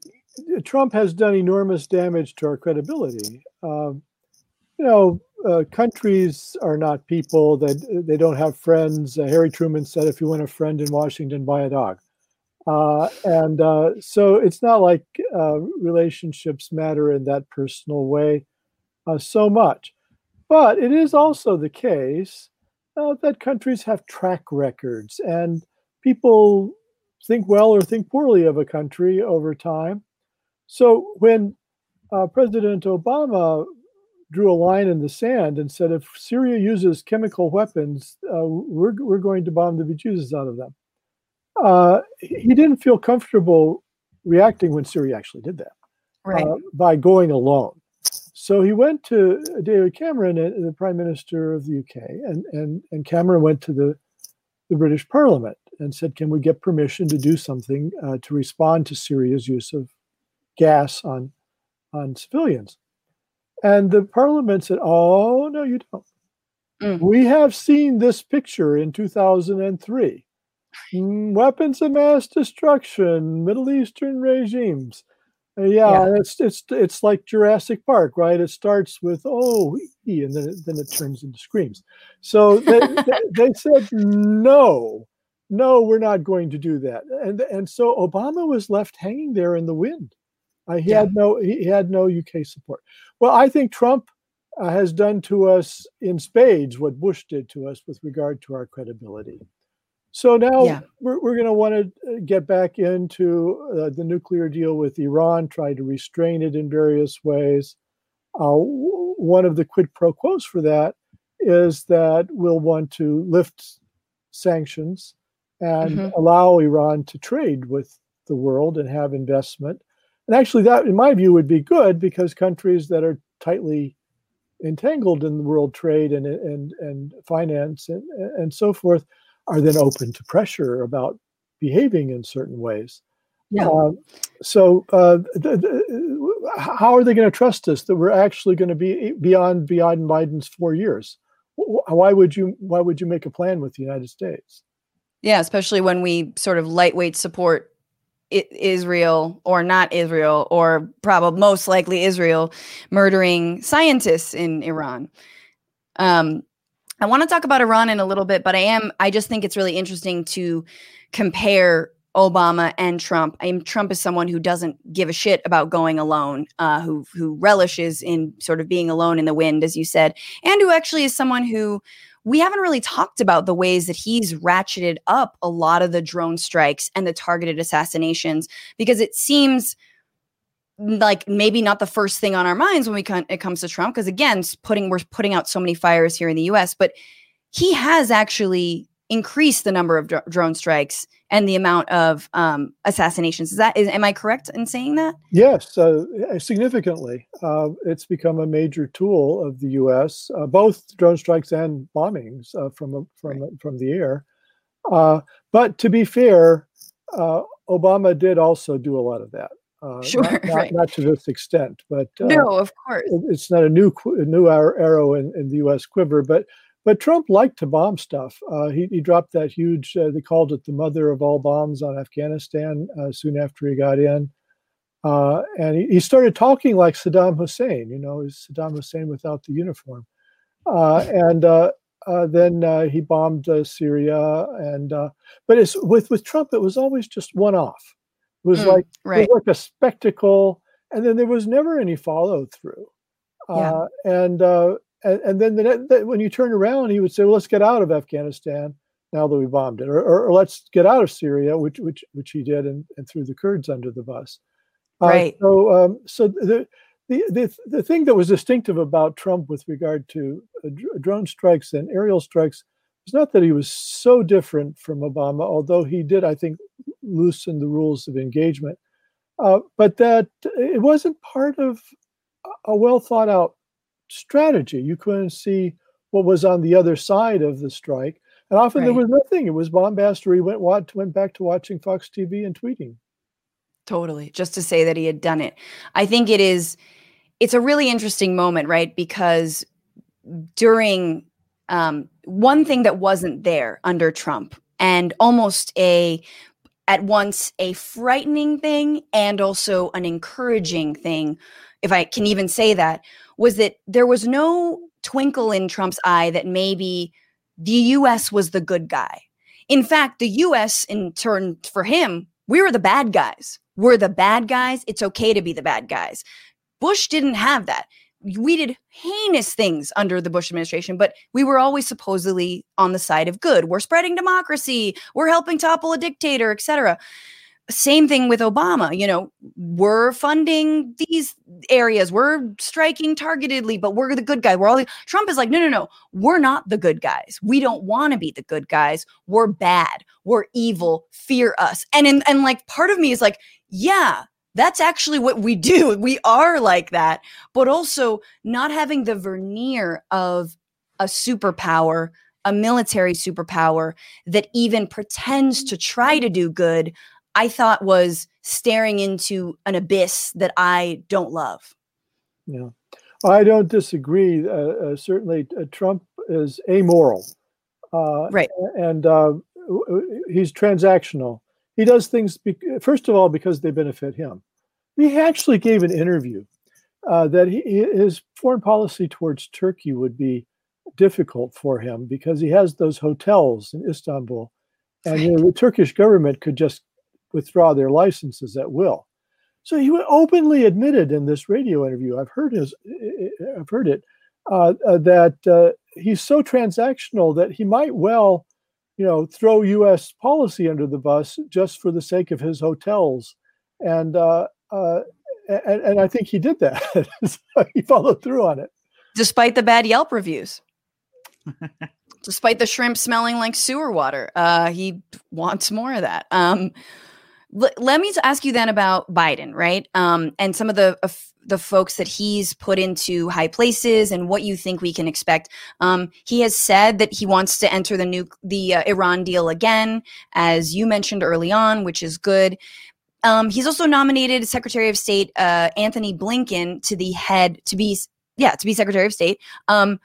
Trump has done enormous damage to our credibility. Um, you know, uh, countries are not people that they don't have friends. Uh, Harry Truman said, if you want a friend in Washington, buy a dog. Uh, and uh, so it's not like uh, relationships matter in that personal way uh, so much. But it is also the case uh, that countries have track records and people think well or think poorly of a country over time. So when President Obama drew a line in the sand and said, if Syria uses chemical weapons, we're, we're going to bomb the bejesus out of them uh, he didn't feel comfortable reacting when Syria actually did that right. uh, by going alone. So he went to David Cameron, uh, the Prime Minister of the UK, and, and, and Cameron went to the, the British Parliament and said, Can we get permission to do something uh, to respond to Syria's use of gas on, on civilians? And the Parliament said, Oh, no, you don't. Mm. We have seen this picture in 2003 Mm, weapons of mass destruction, Middle Eastern regimes. Uh, yeah, yeah, it's it's it's like Jurassic Park, right? It starts with oh, and then it, then it turns into screams. So they, they, they, said no, no, we're not going to do that, and and so Obama was left hanging there in the wind. Uh, he yeah. had no he had no UK support. Well, I think Trump uh, has done to us in spades what Bush did to us with regard to our credibility. So now yeah. we're, we're going to want to uh, get back into uh, the nuclear deal with Iran, try to restrain it in various ways. Uh, one of the quid pro quos for that is that we'll want to lift sanctions and mm-hmm. allow Iran to trade with the world and have investment. And actually, that, in my view, would be good because countries that are tightly entangled in the world trade and and and finance and and so forth are then open to pressure about behaving in certain ways. Yeah. Uh, so, uh, th- th- how are they going to trust us that we're actually going to be beyond beyond Biden's four years? Why would you Why would you make a plan with the United States? Yeah, especially when we sort of lightweight support Israel or not Israel, or probably most likely Israel murdering scientists in Iran. Um, I want to talk about Iran in a little bit, but I am I just think it's really interesting to compare Obama and Trump. I mean, Trump is someone who doesn't give a shit about going alone, uh, who who relishes in sort of being alone in the wind, as you said, and who actually is someone who we haven't really talked about the ways that he's ratcheted up a lot of the drone strikes and the targeted assassinations because it seems like maybe not the first thing on our minds when we come it comes to Trump because again putting we're putting out so many fires here in the US but he has actually increased the number of dr- drone strikes and the amount of um, assassinations. Is that is, am I correct in saying that? Yes, uh, significantly. Uh, it's become a major tool of the U.S. Uh, both drone strikes and bombings uh, from from right. from the air. Uh, but to be fair, uh, Obama did also do a lot of that. sure, not, not, right. not, to this extent, but no, of course, it's not a new a new arrow in, in the U.S. quiver. But but Trump liked to bomb stuff. Uh, he, he, dropped that huge, uh, they called it the mother of all bombs on Afghanistan uh, soon after he got in. Uh, and he, he, started talking like Saddam Hussein, you know, Saddam Hussein without the uniform. Uh, and uh, then he bombed Syria. And but it's with with Trump, it was always just one off. It was mm, like right. it was like a spectacle, and then there was never any follow through. Yeah. and and, and then the, the, when you turn around, he would say, "Well, let's get out of Afghanistan now that we bombed it, or, or, or let's get out of Syria," which which which he did, and, and threw the Kurds under the bus. Right. Uh, so um, so the, the the the thing that was distinctive about Trump with regard to uh, drone strikes and aerial strikes was not that he was so different from Obama, although he did, I think, loosen the rules of engagement, uh, but that it wasn't part of a well thought out strategy. You couldn't see what was on the other side of the strike. And often Right. there was nothing. It was bombast or he went went back to watching Fox TV and tweeting. Totally. Just to say that he had done it. I think it is it's a really interesting moment, right? Because during um, one thing that wasn't there under Trump and almost a at once a frightening thing and also an encouraging thing, if I can even say that, was that there was no twinkle in Trump's eye that maybe the US was the good guy. In fact, the US, in turn for him, we were the bad guys. We're the bad guys. It's okay to be the bad guys. Bush didn't have that. We did heinous things under the Bush administration, but we were always supposedly on the side of good. We're spreading democracy. We're helping topple a dictator, etc same thing with Obama. You know, we're funding these areas, we're striking targetedly, but we're the good guy. We're all the, Trump is like, no, no, no, we're not the good guys. We don't want to be the good guys. We're bad. We're evil. Fear us. And in, and like part of me is like, yeah, that's actually what we do. We are like that, but also not having the veneer of a superpower a military superpower that even pretends to try to do good I thought was staring into an abyss that I don't love. Yeah, I don't disagree. Uh, uh, certainly, uh, Trump is amoral, uh, right? And uh, he's transactional. He does things be- first of all because they benefit him. He actually gave an interview uh, that he, his foreign policy towards Turkey would be difficult for him because he has those hotels in Istanbul, and you know, the Turkish government could just withdraw their licenses at will. So he openly admitted in this radio interview, I've heard his, I've heard it, uh, uh, that uh, he's so transactional that he might well, you know, throw U.S. policy under the bus just for the sake of his hotels, and uh, uh, and, and I think he did that. he followed through on it, despite the bad Yelp reviews. despite the shrimp smelling like sewer water, uh, he wants more of that. Um, let me ask you then about Biden, right? Um, and some of the uh, the folks that he's put into high places and what you think we can expect. Um, he has said that he wants to enter the new the uh, Iran deal again, as you mentioned early on, which is good. Um, he's also nominated Secretary of State uh, Antony Blinken to the head to be yeah to be Secretary of State. Um,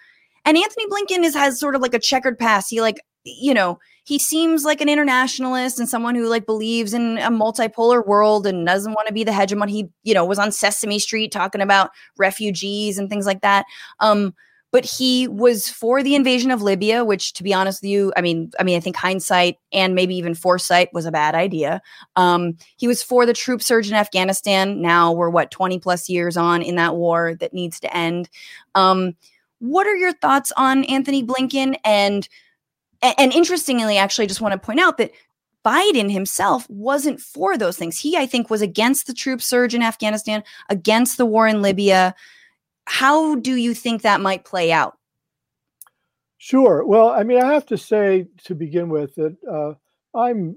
and Antony Blinken is has sort of like a checkered past. He like you know he seems like an internationalist and someone who like believes in a multipolar world and doesn't want to be the hegemon. He, you know, was on Sesame Street talking about refugees and things like that. Um, but he was for the invasion of Libya, which, to be honest with you, I mean, I mean, I think hindsight and maybe even foresight was a bad idea. Um, he was for the troop surge in Afghanistan. Now we're what twenty plus years on in that war that needs to end. Um, what are your thoughts on Antony Blinken? And and interestingly, actually, I just want to point out that Biden himself wasn't for those things. He, I think, was against the troop surge in Afghanistan, against the war in Libya. How do you think that might play out? Sure. Well, I mean, I have to say to begin with that uh, I'm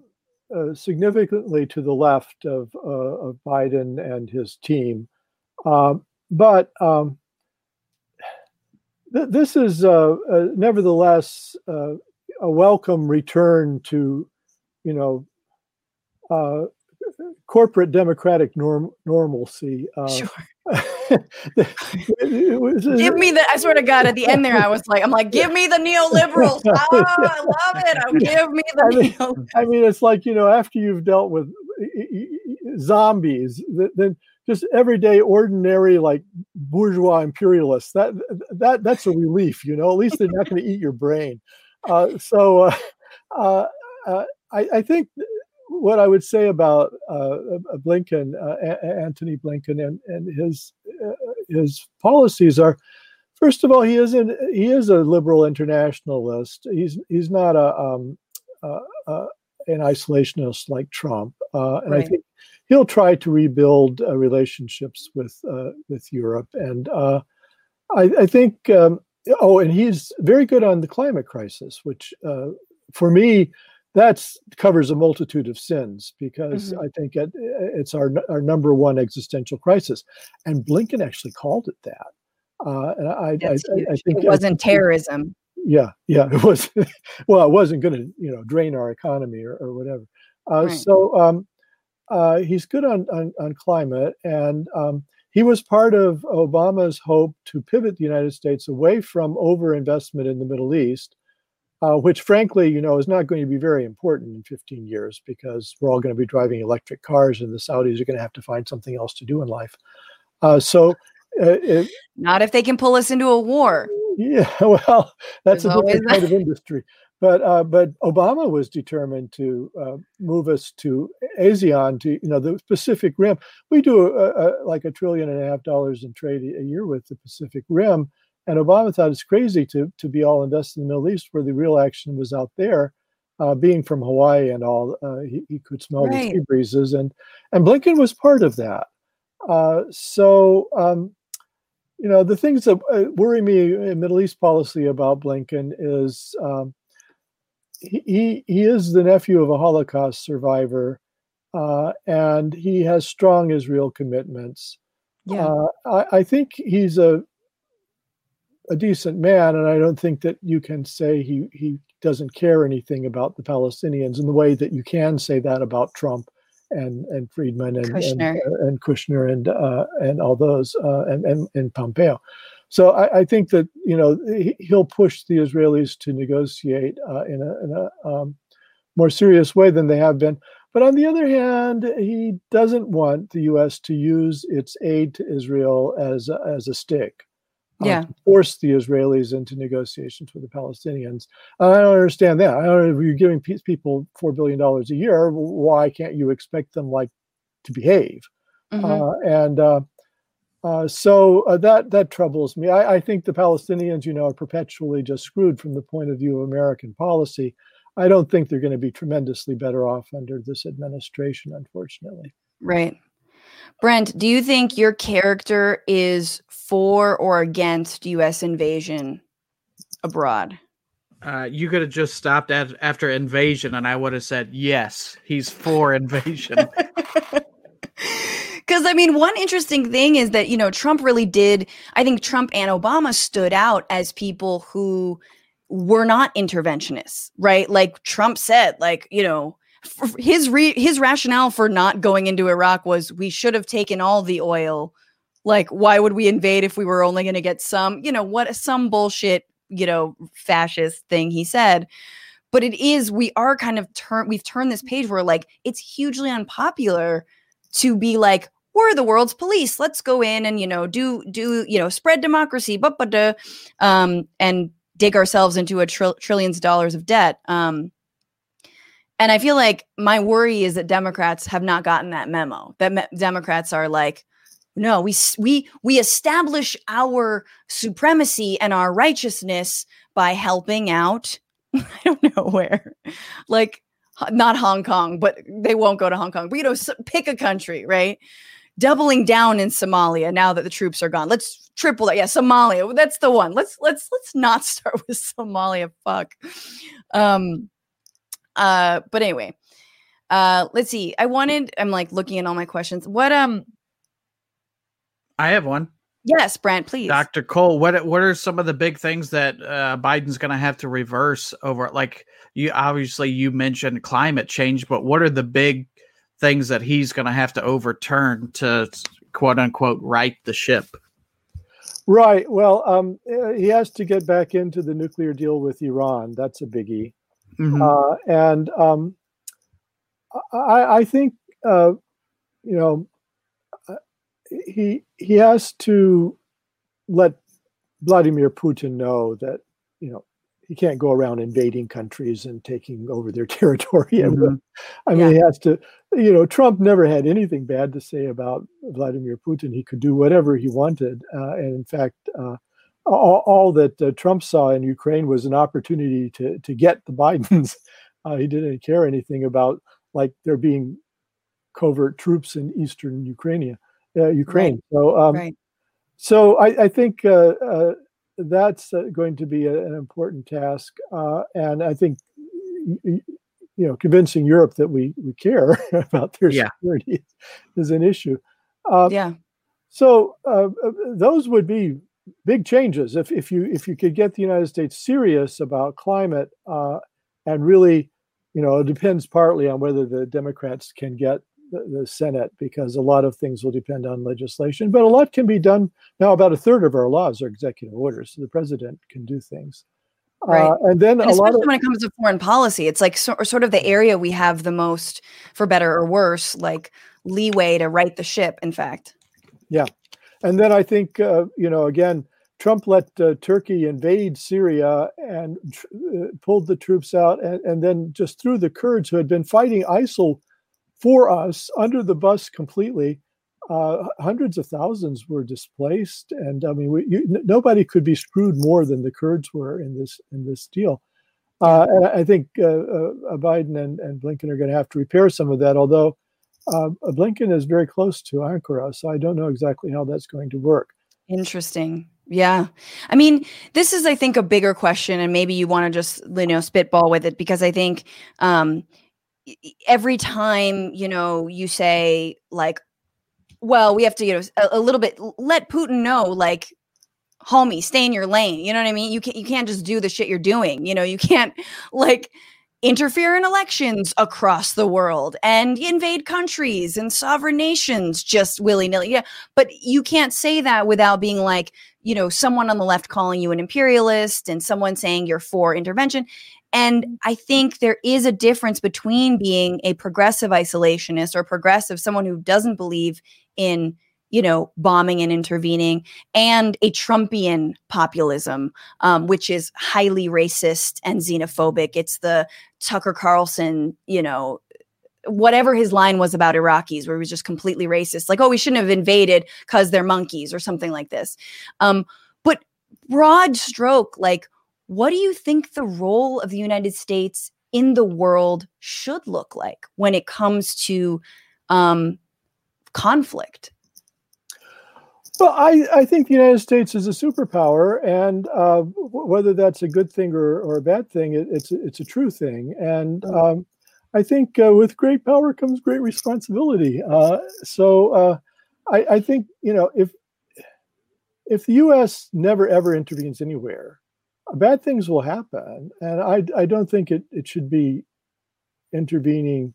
uh, significantly to the left of, uh, of Biden and his team. Um, but um, th- this is uh, uh, nevertheless uh, a welcome return to, you know, corporate democratic norm- normalcy. sure. give me the I swear to God at the end there I was like I'm like give me the neoliberals oh, I love it oh, give me the I mean, neo- I mean it's like you know after you've dealt with zombies then just everyday ordinary like bourgeois imperialists that that that's a relief you know at least they're not going to eat your brain uh, so uh, uh, uh, I, I think what I would say about uh, Blinken, uh, Antony Blinken, and, and his uh, his policies are, first of all, he is an, he is a liberal internationalist. He's he's not a um, uh, uh, an isolationist like Trump, uh, and right. I think he'll try to rebuild relationships with with Europe. And I, I, think, um, oh, and he's very good on the climate crisis, which for me that covers a multitude of sins because mm-hmm. I think it, it's our our number one existential crisis, and Blinken actually called it that. Uh, and I, I, I, think it wasn't terrorism. Yeah, yeah, it was. well, it wasn't going to you know drain our economy or, or whatever. Uh, right. So um, uh, he's good on, on, on climate, and um, he was part of Obama's hope to pivot the United States away from overinvestment in the Middle East uh, which frankly, you know, is not going to be very important in 15 years because we're all going to be driving electric cars and the Saudis are going to have to find something else to do in life. Uh, so, uh, it, not if they can pull us into a war. Yeah, well, that's There's a different kind of industry. But uh, but Obama was determined to uh, move us to ASEAN to you know the Pacific Rim. We do a, a, like a trillion and a half dollars in trade a year with the Pacific Rim and Obama thought it's crazy to to be all invested in the Middle East, where the real action was out there. Uh, being from Hawaii and all, uh, he, he could smell right. the sea breezes, and and Blinken was part of that. Uh, so, um, you know, the things that uh, worry me in Middle East policy about Blinken is um, he, he, is the nephew of a Holocaust survivor, uh, and he has strong Israel commitments. Yeah, uh, I, I think he's a a decent man, and I don't think that you can say he he doesn't care anything about the Palestinians in the way that you can say that about Trump and and Friedman and Kushner and, uh, and, Kushner and uh, and all those uh, and, and and Pompeo. So I, I, think that you know he'll push the Israelis to negotiate uh, in a, in a um, more serious way than they have been. But on the other hand, he doesn't want the U.S. to use its aid to Israel as a, as a stick uh, yeah. force the Israelis into negotiations with the Palestinians. Uh, I don't understand that. I don't know if you're giving people four billion dollars a year. Why can't you expect them like to behave? Mm-hmm. Uh, and uh, so uh, that that troubles me. I, I, think the Palestinians, you know, are perpetually just screwed from the point of view of American policy. I don't think they're going to be tremendously better off under this administration, unfortunately. Right. Brent, do you think your character is for or against U.S. invasion abroad? Uh, you could have just stopped at after invasion, and I would have said yes, he's for invasion. Because I mean, one interesting thing is that you know Trump really did. I think Trump and Obama stood out as people who were not interventionists, right? Like Trump said, like you know, his re- his rationale for not going into Iraq was we should have taken all the oil like why would we invade if we were only going to get some you know what some bullshit you know fascist thing he said but it is we are kind of turn we've turned this page where like it's hugely unpopular to be like we're the world's police. Let's go in and you know do do you know spread democracy, but but um, and dig ourselves into a tr- trillions of dollars of debt. Um, and I feel like my worry is that Democrats have not gotten that memo. That me- Democrats are like, no, we we we establish our supremacy and our righteousness by helping out. I don't know where, like not Hong Kong, but they won't go to Hong Kong. But you know, pick a country, right? Doubling down in Somalia now that the troops are gone. Let's triple that. Yeah, Somalia. That's the one. Let's let's let's not start with Somalia. Fuck. Um. Uh. But anyway. Uh. Let's see. I wanted. I'm like looking at all my questions. What um I have one. Yes, Brent, please. Dr. Cole, what what are some of the big things that uh, Biden's going to have to reverse over? Like you obviously you mentioned climate change, but what are the big things that he's going to have to overturn to quote unquote right the ship? Right. Well, um, uh, he has to get back into the nuclear deal with Iran. That's a biggie. Mm-hmm. Uh, and um, I, I, think uh, you know he he has to let Vladimir Putin know that you know he can't go around invading countries and taking over their territory. Mm-hmm. I mean, yeah. he has to. You know, Trump never had anything bad to say about Vladimir Putin. He could do whatever he wanted, uh, and in fact, uh, all, all, that uh, Trump saw in Ukraine was an opportunity to to get the Bidens. Uh, he didn't care anything about like there being covert troops in eastern Ukraine uh, Ukraine. Right. So, um, right. so I, I think uh, uh, that's uh, going to be a, an important task, uh, and I think you know convincing Europe that we we care about their yeah. security is an issue. Um, yeah. So uh, those would be big changes if if you if you could get the United States serious about climate and really, you know, it depends partly on whether the Democrats can get the, the, Senate because a lot of things will depend on legislation, but a lot can be done. Now, about a third of our laws are executive orders, so the president can do things. Right. Uh, and then and a lot of, when it comes to foreign policy, it's like so, sort of the area we have the most, for better or worse, like leeway to right the ship. In fact. Yeah, and then I think uh, you know again, Trump let uh, Turkey invade Syria and tr- uh, pulled the troops out, and, and then just threw the Kurds who had been fighting ISIL for us under the bus completely. Uh, hundreds of thousands were displaced, and I mean, we, you, n- nobody could be screwed more than the Kurds were in this in this deal. Uh, and I think uh, uh Biden and, and Blinken are going to have to repair some of that. Although uh, Blinken is very close to Ankara, so I don't know exactly how that's going to work. Interesting. Yeah. I mean, this is, I think, a bigger question, and maybe you want to just, you know, spitball with it because I think um, every time you know you say like well we have to you know a, a, little bit let putin know like homie stay in your lane. You know what i mean? You can't you can't just do the shit you're doing you know? You can't like interfere in elections across the world and invade countries and sovereign nations just willy-nilly. Yeah but you can't say that without being like you know someone on the left calling you an imperialist and someone saying you're for intervention and I think there is a difference between being a progressive isolationist or progressive, someone who doesn't believe in, you know, bombing and intervening, and a Trumpian populism, um, which is highly racist and xenophobic. It's the Tucker Carlson, you know, whatever his line was about Iraqis, where he was just completely racist, like, oh, we shouldn't have invaded because they're monkeys or something like this. Um, but broad stroke, like, what do you think the role of the United States in the world should look like when it comes to um, conflict? Well, I, I think the United States is a superpower, and uh, whether that's a good thing or, or a bad thing, it, it's it's a true thing. And mm. um, I think uh, with great power comes great responsibility. Uh, so uh, I, I think you know if if the U.S. never ever intervenes anywhere, bad things will happen. And I, I don't think it, it should be intervening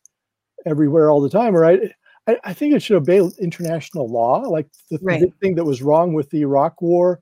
everywhere all the time. Or I, I, I think it should obey international law. Like the, right. the, thing that was wrong with the Iraq war,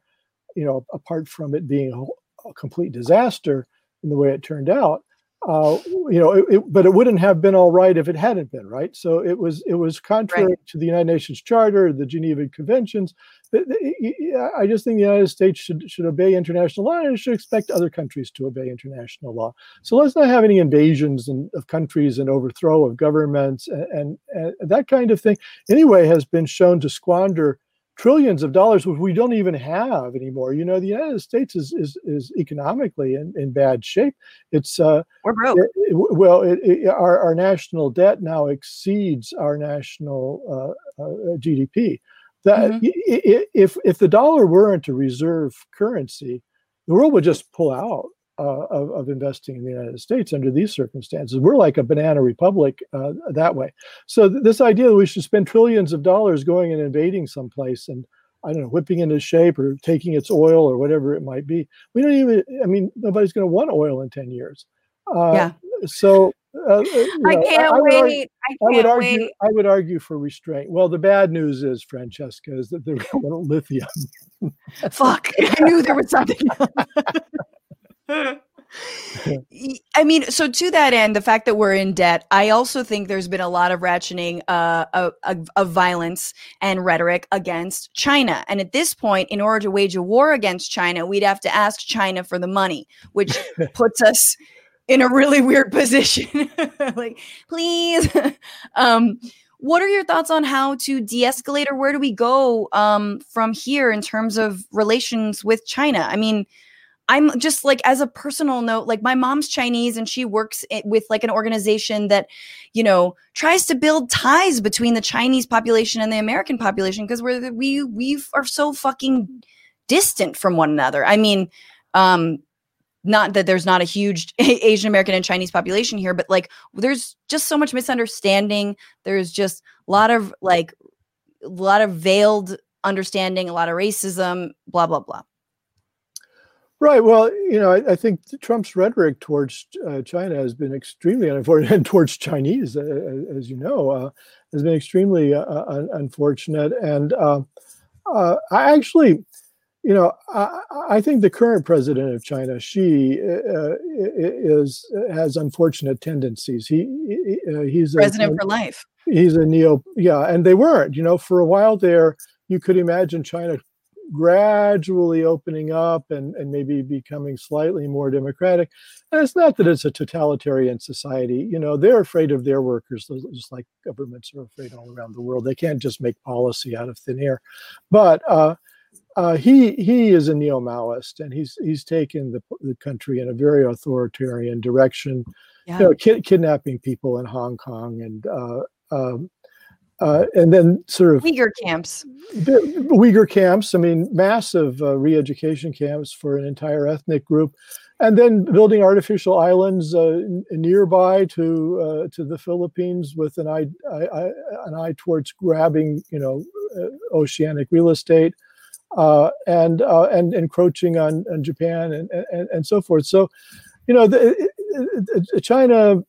you know, apart from it being a, a complete disaster in the way it turned out, uh, you know, it, it, but it wouldn't have been all right if it hadn't been right. So it was it was contrary right. to the United Nations Charter, the Geneva Conventions. I just think the United States should should obey international law and should expect other countries to obey international law. So let's not have any invasions and, of countries and overthrow of governments and, and, and that kind of thing. Anyway, has been shown to squander trillions of dollars which we don't even have anymore. You know the united states is is, is economically in, in bad shape. It's uh we're broke. it, it, well it, our, our national debt now exceeds our national uh, uh, gdp that mm-hmm. if if the dollar weren't a reserve currency the world would just pull out uh, of, of, investing in the United States under these circumstances. We're like a banana republic uh, that way. So th- this idea that we should spend trillions of dollars going and invading someplace and I don't know, whipping into shape or taking its oil or whatever it might be. We don't even. I mean, nobody's going to want oil in ten years. Uh, yeah. So uh, uh I can't I, I wait. Argue, I, can't I would argue. Wait. I would argue for restraint. Well, the bad news is, Francesca, is that they're going to lithium. Fuck! I knew there was something. I mean, so to that end, the fact that we're in debt, I also think there's been a lot of ratcheting uh, of, of, violence and rhetoric against China. And at this point, in order to wage a war against China, we'd have to ask China for the money, which puts us in a really weird position. like, please. um, what are your thoughts on how to de-escalate, or where do we go um, from here in terms of relations with China? I mean I'm just like, as a personal note, like my mom's Chinese and she works with like an organization that, you know, tries to build ties between the Chinese population and the American population because we're we we are so fucking distant from one another. I mean, um, not that there's not a huge Asian American and Chinese population here, but like there's just so much misunderstanding. There's just a lot of like a lot of veiled understanding, a lot of racism, blah blah blah. Right. Well, you know, I, I think Trump's rhetoric towards uh, China has been extremely unfortunate, and towards Chinese, uh, uh, as you know, uh, has been extremely uh, uh, unfortunate. And I actually, you know, I, I, think the current president of China, Xi, is has unfortunate tendencies. He, he's a president a, for life. He's a neo, yeah, and they weren't. You know, for a while there, you could imagine China gradually opening up and, and maybe becoming slightly more democratic. And it's not that it's a totalitarian society. You know, they're afraid of their workers, just like governments are afraid all around the world. They can't just make policy out of thin air. But uh, uh, he he is a neo-Maoist, and he's he's taken the, the country in a very authoritarian direction. Yeah. You know, ki- kidnapping people in Hong Kong and uh, um, uh, and then sort of Uyghur camps. Uyghur camps. I mean, massive uh, re-education camps for an entire ethnic group, and then building artificial islands uh, nearby to uh, to the Philippines with an eye, eye, an eye towards grabbing, you know, uh, oceanic real estate, uh, and and encroaching on, on Japan and, and and so forth. So, you know, the, China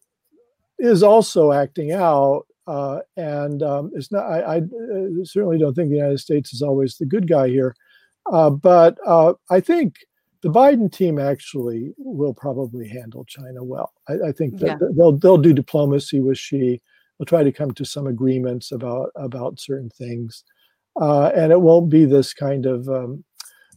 is also acting out uh, and um, it's not. I, I, uh, certainly don't think the United States is always the good guy here, uh, but uh, I think the Biden team actually will probably handle China well. I, I think that yeah. they'll they'll do diplomacy with Xi. They'll try to come to some agreements about about certain things, uh, and it won't be this kind of um,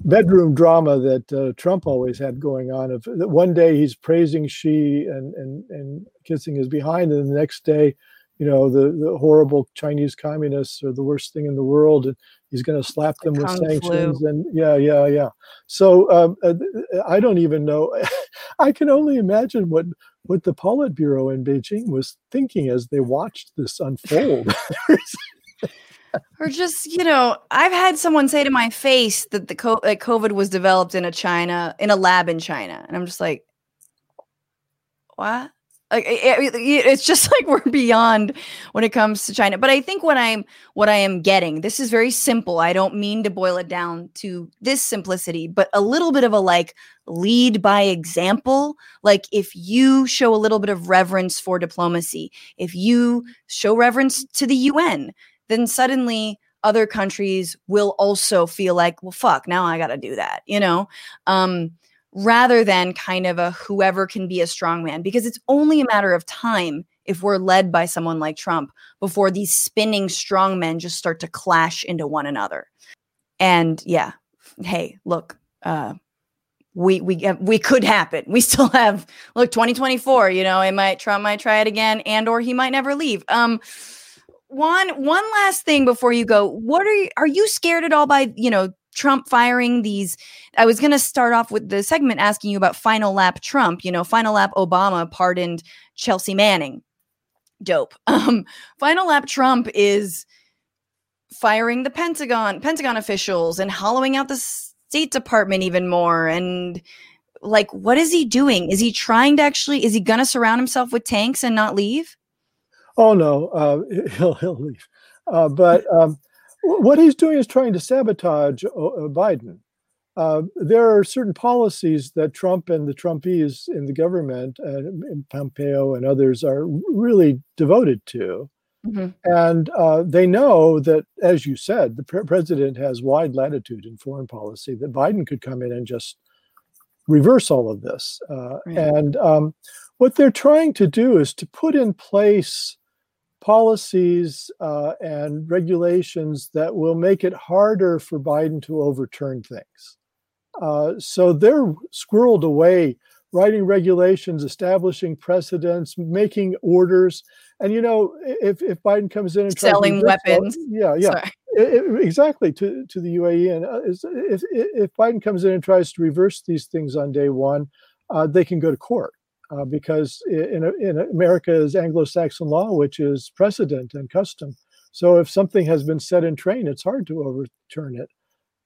bedroom drama that uh, Trump always had going on. Of that one day he's praising Xi and and and kissing his behind, and the next day you know the, the horrible Chinese communists are the worst thing in the world, and he's going to slap them with sanctions. Flu. And yeah, yeah, yeah. So um, uh, I don't even know. I can only imagine what what the Politburo in Beijing was thinking as they watched this unfold. or just you know i've had someone say to my face that the co- that covid was developed in a china in a lab in china and i'm just like what like it, it's just like we're beyond when it comes to china. But i think what i'm what i am getting this is very simple. I don't mean to boil it down to this simplicity but a little bit of a like lead by example. Like if you show a little bit of reverence for diplomacy if you show reverence to the un then suddenly other countries will also feel like well fuck now i got to do that you know? Um rather than kind of a whoever can be a strongman because it's only a matter of time if we're led by someone like Trump before these spinning strongmen just start to clash into one another. And yeah, hey, look, uh, we we we could happen. We still have look 2024. You know, it might Trump might try it again, and or he might never leave. Um, one one last thing before you go. What are you? Are you scared at all by you know Trump firing these. I was going to start off with the segment asking you about final lap Trump. You know, final lap Obama pardoned Chelsea Manning. Dope. Um, final lap Trump is firing the Pentagon, Pentagon officials, and hollowing out the State Department even more. And like, what is he doing? Is he trying to actually? Is he going to surround himself with tanks and not leave? Oh no, uh, he'll he'll leave. Uh, but um, what he's doing is trying to sabotage uh, uh, Biden. Uh, there are certain policies that Trump and the Trumpies in the government, uh, and Pompeo and others, are really devoted to. Mm-hmm. And uh, they know that, as you said, the pre- president has wide latitude in foreign policy, that Biden could come in and just reverse all of this. Uh, right. And um, what they're trying to do is to put in place policies uh, and regulations that will make it harder for Biden to overturn things. Uh, so they're squirreled away writing regulations, establishing precedents, making orders. And you know, if, if Biden comes in and selling weapons, yeah, yeah, it, it, exactly to to the UAE. And uh, if if Biden comes in and tries to reverse these things on day one, uh, they can go to court uh, because in, in America is Anglo-Saxon law, which is precedent and custom. So if something has been set in train, it's hard to overturn it.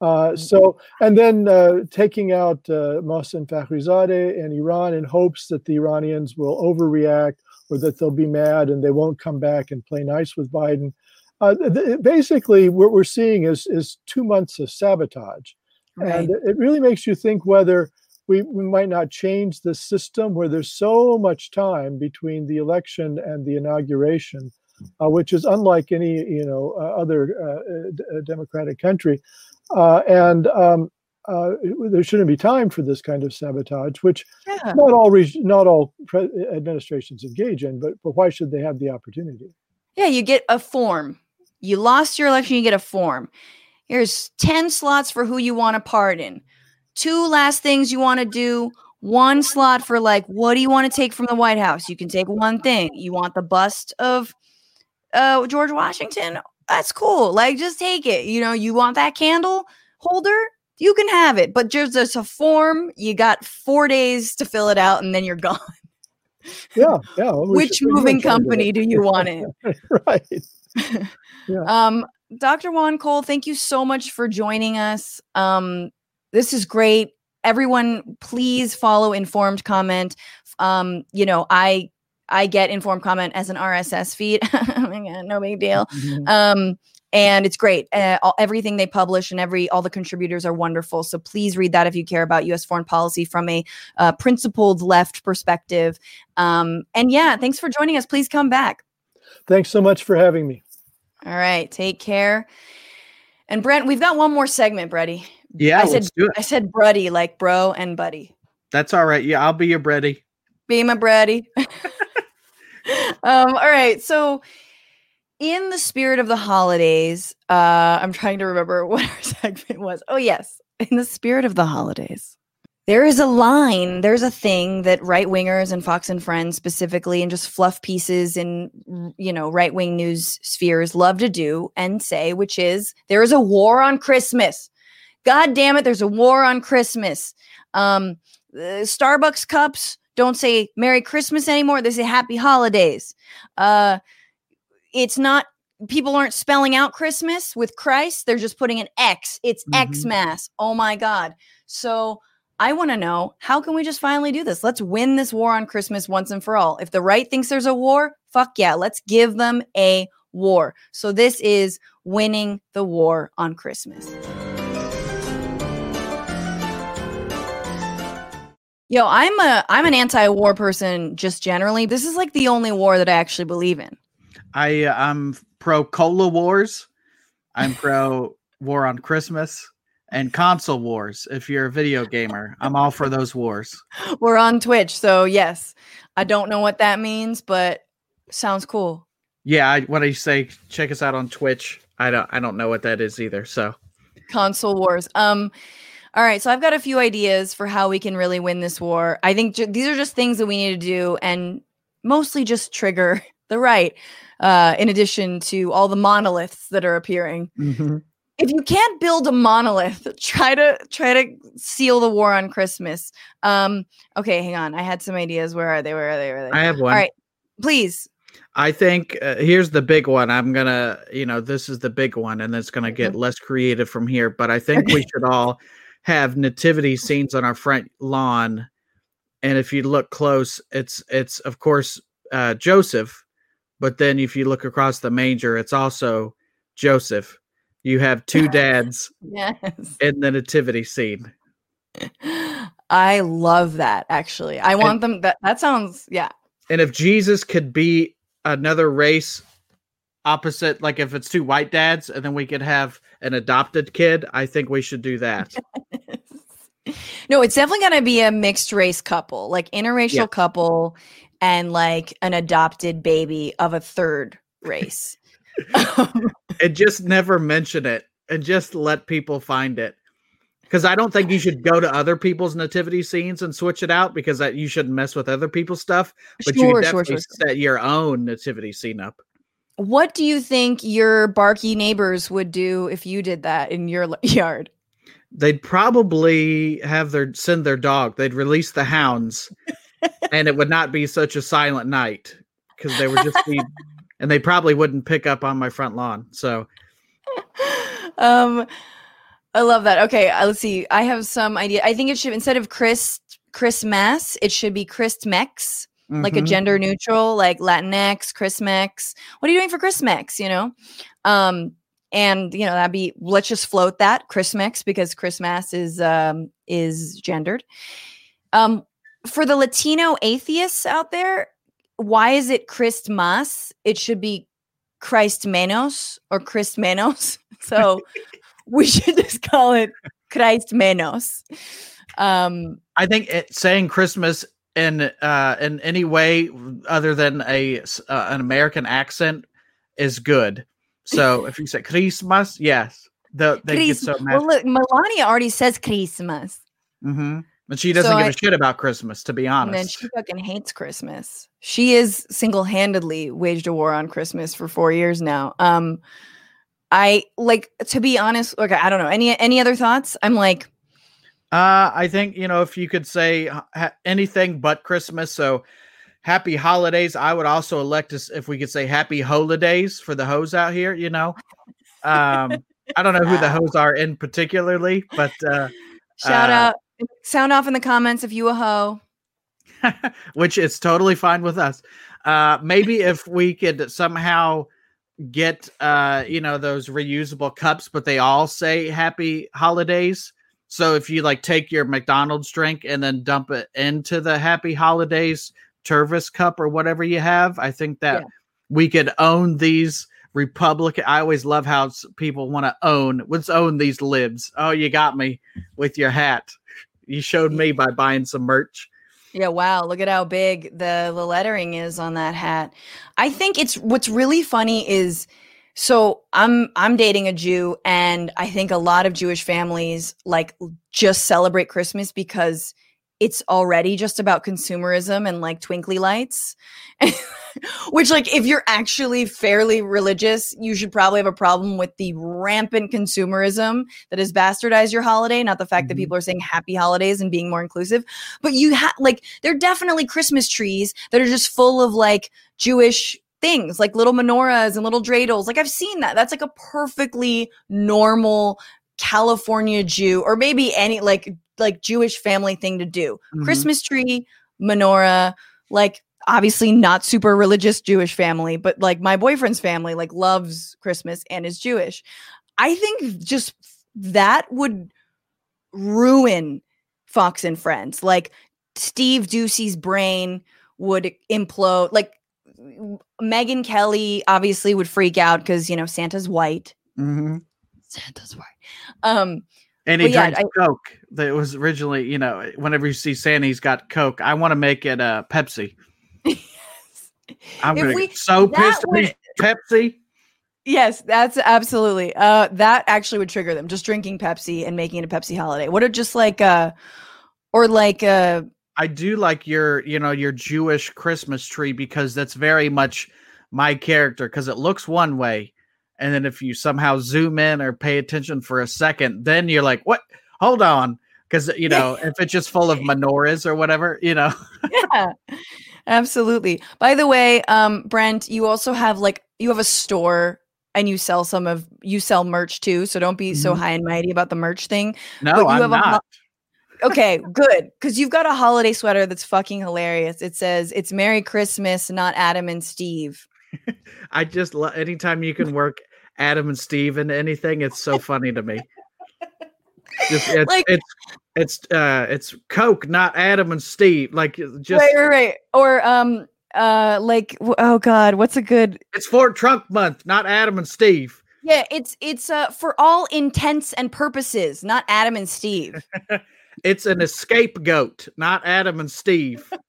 Uh, mm-hmm. so, and then uh, taking out uh, Mohsen Fakhrizadeh and Iran in hopes that the Iranians will overreact or that they'll be mad and they won't come back and play nice with Biden. Uh, th- basically, what we're seeing is is two months of sabotage, right. and it really makes you think whether we, we might not change the system where there's so much time between the election and the inauguration, uh, which is unlike any you know uh, other uh, uh, democratic country, uh, and um, uh, there shouldn't be time for this kind of sabotage, which yeah. not all reg- not all pre- administrations engage in. But but why should they have the opportunity? Yeah, you get a form. You lost your election, you get a form. Here's ten slots for who you want to pardon two last things you want to do. One slot for like what do you want to take from the white house? You can take one thing. You want the bust of uh george washington? That's cool. Like just take it. You know you want that candle holder? You can have it. But just there's a form you got four days to fill it out and then you're gone. Yeah yeah which moving company do you want it right. Yeah. um dr juan cole thank you so much for joining us. Um this is great. Everyone, please follow informed comment. Um, you know, I I get informed comment as an RSS feed. oh god, no big deal. Mm-hmm. Um, and it's great. Uh, all, everything they publish and every all the contributors are wonderful. So please read that if you care about U.S. foreign policy from a uh, principled left perspective. Um, and yeah, thanks for joining us. Please come back. Thanks so much for having me. All right, take care. And Brent, we've got one more segment, Brady. Yeah, I said I said Bruddy, like bro and buddy. That's all right. Yeah, I'll be your Brady. Be my Brady. um, all right. So in the spirit of the holidays, uh, I'm trying to remember what our segment was. Oh, yes. In the spirit of the holidays. There is a line, there's a thing that right wingers and Fox and Friends specifically, and just fluff pieces in, you know, right wing news spheres love to do and say, which is there is a war on Christmas. God damn it, there's a war on Christmas. Um, Starbucks cups don't say Merry Christmas anymore. They say Happy Holidays. Uh, it's not people aren't spelling out Christmas with Christ. They're just putting an X. It's mm-hmm. Xmas. Oh my God. So I want to know how can we just finally do this? Let's win this war on Christmas once and for all. If the right thinks there's a war, fuck yeah, let's give them a war. So this is winning the war on Christmas. Yo, I'm a I'm an anti-war person just generally. This is like the only war that I actually believe in. I uh, I'm pro cola wars. I'm pro war on Christmas, and console wars. If you're a video gamer, I'm all for those wars. We're on Twitch, so yes. I don't know what that means, but sounds cool. Yeah, I, when I say check us out on Twitch, I don't I don't know what that is either. So console wars. Um all right, so I've got a few ideas for how we can really win this war. I think ju- these are just things that we need to do and mostly just trigger the right uh in addition to all the monoliths that are appearing. mm-hmm. if you can't build a monolith, try to try to seal the war on Christmas. Um, okay, hang on. I had some ideas. Where are they? Where are they? Where are they? I have one. All right, please. I think uh, here's the big one. I'm gonna, you know, this is the big one, and it's gonna get less creative from here. But I think we should all have nativity scenes on our front lawn. And if you look close, it's it's of course uh, Joseph, but then if you look across the manger, it's also Joseph. You have two dads Yes. in the nativity scene. I love that actually. I want them that that sounds yeah. And if Jesus could be another race opposite, like if it's two white dads, and then we could have an adopted kid, I think we should do that. no, it's definitely gonna be a mixed race couple, like interracial Yeah. couple and like an adopted baby of a third race. And just never mention it and just let people find it. Because I don't think you should go to other people's nativity scenes and switch it out because that you shouldn't mess with other people's stuff. But you Sure, sure, definitely sure, sure. set your own nativity scene up. What do you think your barky neighbors would do if you did that in your yard? They'd probably have their send their dog. They'd release the hounds, and it would not be such a silent night because they would just be, and they probably wouldn't pick up on my front lawn. So um I love that. Okay, uh, let's see. I have some idea. I think it should instead of Chris Christmas, it should be Christmex, like a mhm. gender neutral, like Latinx, Christmex. What are you doing for Christmex? You know, um, and you know that'd be. Let's just float that Christmex because Christmas is um is gendered. Um, for the Latino atheists out there, why is it Christmas? It should be Christ menos or Christ menos. So we should just call it Christ menos. Um, I think it, saying Christmas in uh, in any way other than a uh, an American accent is good. So if you say Christmas, yes, the, they get so mad. well, look, Melania already says Christmas, hmm But she doesn't So give I- a shit about Christmas, to be honest. and she fucking hates Christmas. She is single-handedly waged a war on Christmas for four years now. Um, I like to be honest. Okay, I don't know any any other thoughts. I'm like, Uh, I think you know if you could say ha- anything but Christmas. So happy holidays. I would also elect us if we could say happy holidays for the hoes out here. You know, um, I don't know who the hoes are in particularly, but uh, shout Uh, out, sound off in the comments if you a hoe. which is totally fine with us. Uh, maybe if we could somehow get uh, you know those reusable cups, but they all say happy holidays. So if you like take your McDonald's drink and then dump it into the happy holidays Tervis cup or whatever you have, I think that Yeah. we could own these Republican. I always love how people want to own. Let's own these libs. Oh, you got me with your hat. You showed me by buying some merch. Yeah, wow, look at how big the the lettering is on that hat. I think it's what's really funny is so I'm I'm dating a Jew and I think a lot of Jewish families like just celebrate Christmas because it's already just about consumerism and like twinkly lights. Which like if you're actually fairly religious, you should probably have a problem with the rampant consumerism that has bastardized your holiday, not the fact that Mhm. people are saying happy holidays and being more inclusive but you have like there are definitely christmas trees that are just full of like jewish things like little menorahs and little dreidels like i've seen that that's like a perfectly normal california jew or maybe any like like jewish family thing to do Mhm. christmas tree menorah like obviously not super religious jewish family but like my boyfriend's family like loves christmas and is jewish i think just that would ruin Fox and Friends. Like Steve Doocy's brain would implode. Like Megyn Kelly obviously would freak out because you know Santa's white. Mm-hmm. Santa's white. Um, And he well, drinks yeah, I, Coke. That was originally, you know, whenever you see Santa, he's got Coke. I want to make it a uh, Pepsi. I'm gonna we, so pissed would, Pepsi. Yes, that's absolutely. Uh, that actually would trigger them. Just drinking Pepsi and making it a Pepsi holiday. What are just like uh, or like uh. I do like your, you know, your Jewish Christmas tree because that's very much my character because it looks one way, and then if you somehow zoom in or pay attention for a second, then you're like, "What? Hold on," because you know, if it's just full of menorahs or whatever, you know. yeah, absolutely. By the way, um, Brent, you also have like you have a store and you sell some of you sell merch too. So don't be mm-hmm. so high and mighty about the merch thing. No, I'm not. A, okay, good. Because you've got a holiday sweater that's fucking hilarious. It says it's Merry Christmas, not Adam and Steve. I just love anytime you can work Adam and Steve into anything, it's so funny to me. Just, it's, like, it's it's uh it's Coke, not Adam and Steve. Like just right, right, right. Or um uh like oh god what's a good it's for Trump month not adam and steve yeah it's it's uh for all intents and purposes not adam and steve it's an escape goat not adam and steve.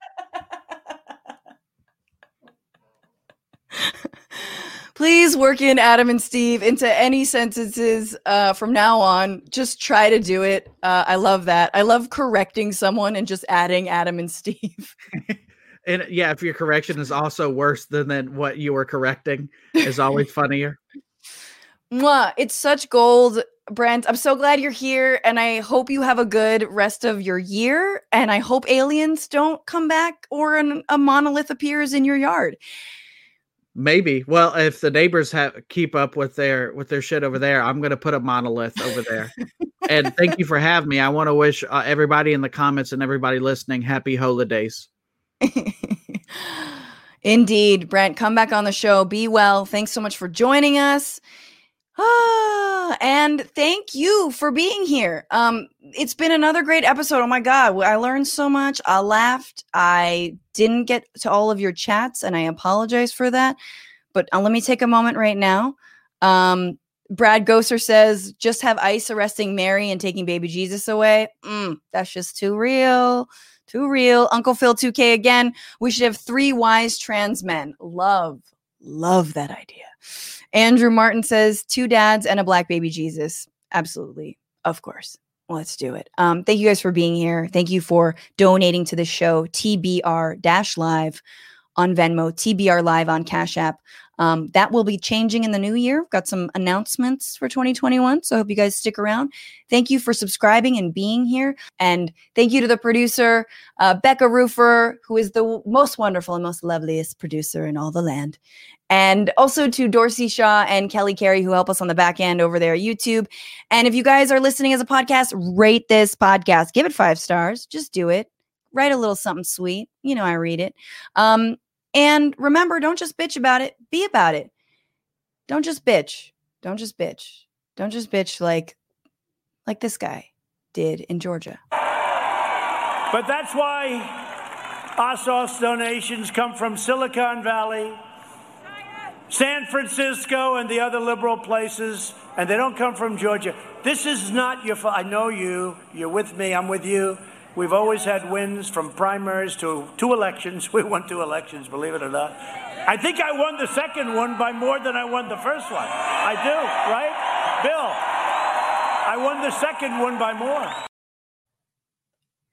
Please work in adam and steve into any sentences uh, from now on. Just try to do it. Uh, i love that. I love correcting someone and just adding adam and steve. And yeah, if your correction is also worse than, than what you were correcting, is always funnier. Mwah, it's such gold, Brent. I'm so glad you're here, and I hope you have a good rest of your year. And I hope aliens don't come back or an, a monolith appears in your yard. Maybe. Well, if the neighbors have keep up with their with their shit over there, I'm gonna put a monolith over there. and thank you for having me. I want to wish uh, everybody in the comments and everybody listening happy holidays. Indeed, Brent, come back on the show. Be well. Thanks so much for joining us. Ah, and thank you for being here. Um, it's been another great episode. Oh my god, I learned so much. I laughed. I didn't get to all of your chats, and I apologize for that. But uh, let me take a moment right now. Um, Brad Gosser says, just have ICE arresting Mary and taking baby Jesus away. Mm, that's just too real. Too real. Uncle Phil 2K again. We should have three wise trans men. Love, love that idea. Andrew Martin says two dads and a black baby Jesus. Absolutely. Of course. Let's do it. Um, thank you guys for being here. Thank you for donating to the show, TBR Live on Venmo, TBR Live on Cash App. Um, that will be changing in the new year. We've got some announcements for 2021. So I hope you guys stick around. Thank you for subscribing and being here. And thank you to the producer, uh, Becca Rufer, who is the most wonderful and most loveliest producer in all the land. And also to Dorsey Shaw and Kelly Carey, who help us on the back end over there YouTube. And if you guys are listening as a podcast, rate this podcast. Give it five stars. Just do it. Write a little something sweet. You know, I read it. Um, and remember, don't just bitch about it, be about it. Don't just bitch. Don't just bitch. Don't just bitch like like this guy did in Georgia. But that's why ASOS donations come from Silicon Valley, San Francisco, and the other liberal places, and they don't come from Georgia. This is not your fault. I know you. You're with me. I'm with you. We've always had wins from primaries to two elections. We won two elections, believe it or not. I think I won the second one by more than I won the first one. I do, right? Bill, I won the second one by more.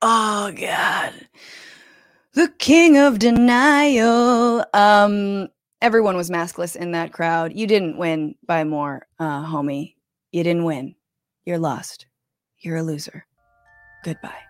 Oh, God. The king of denial. Um, everyone was maskless in that crowd. You didn't win by more, uh, homie. You didn't win. You're lost. You're a loser. Goodbye.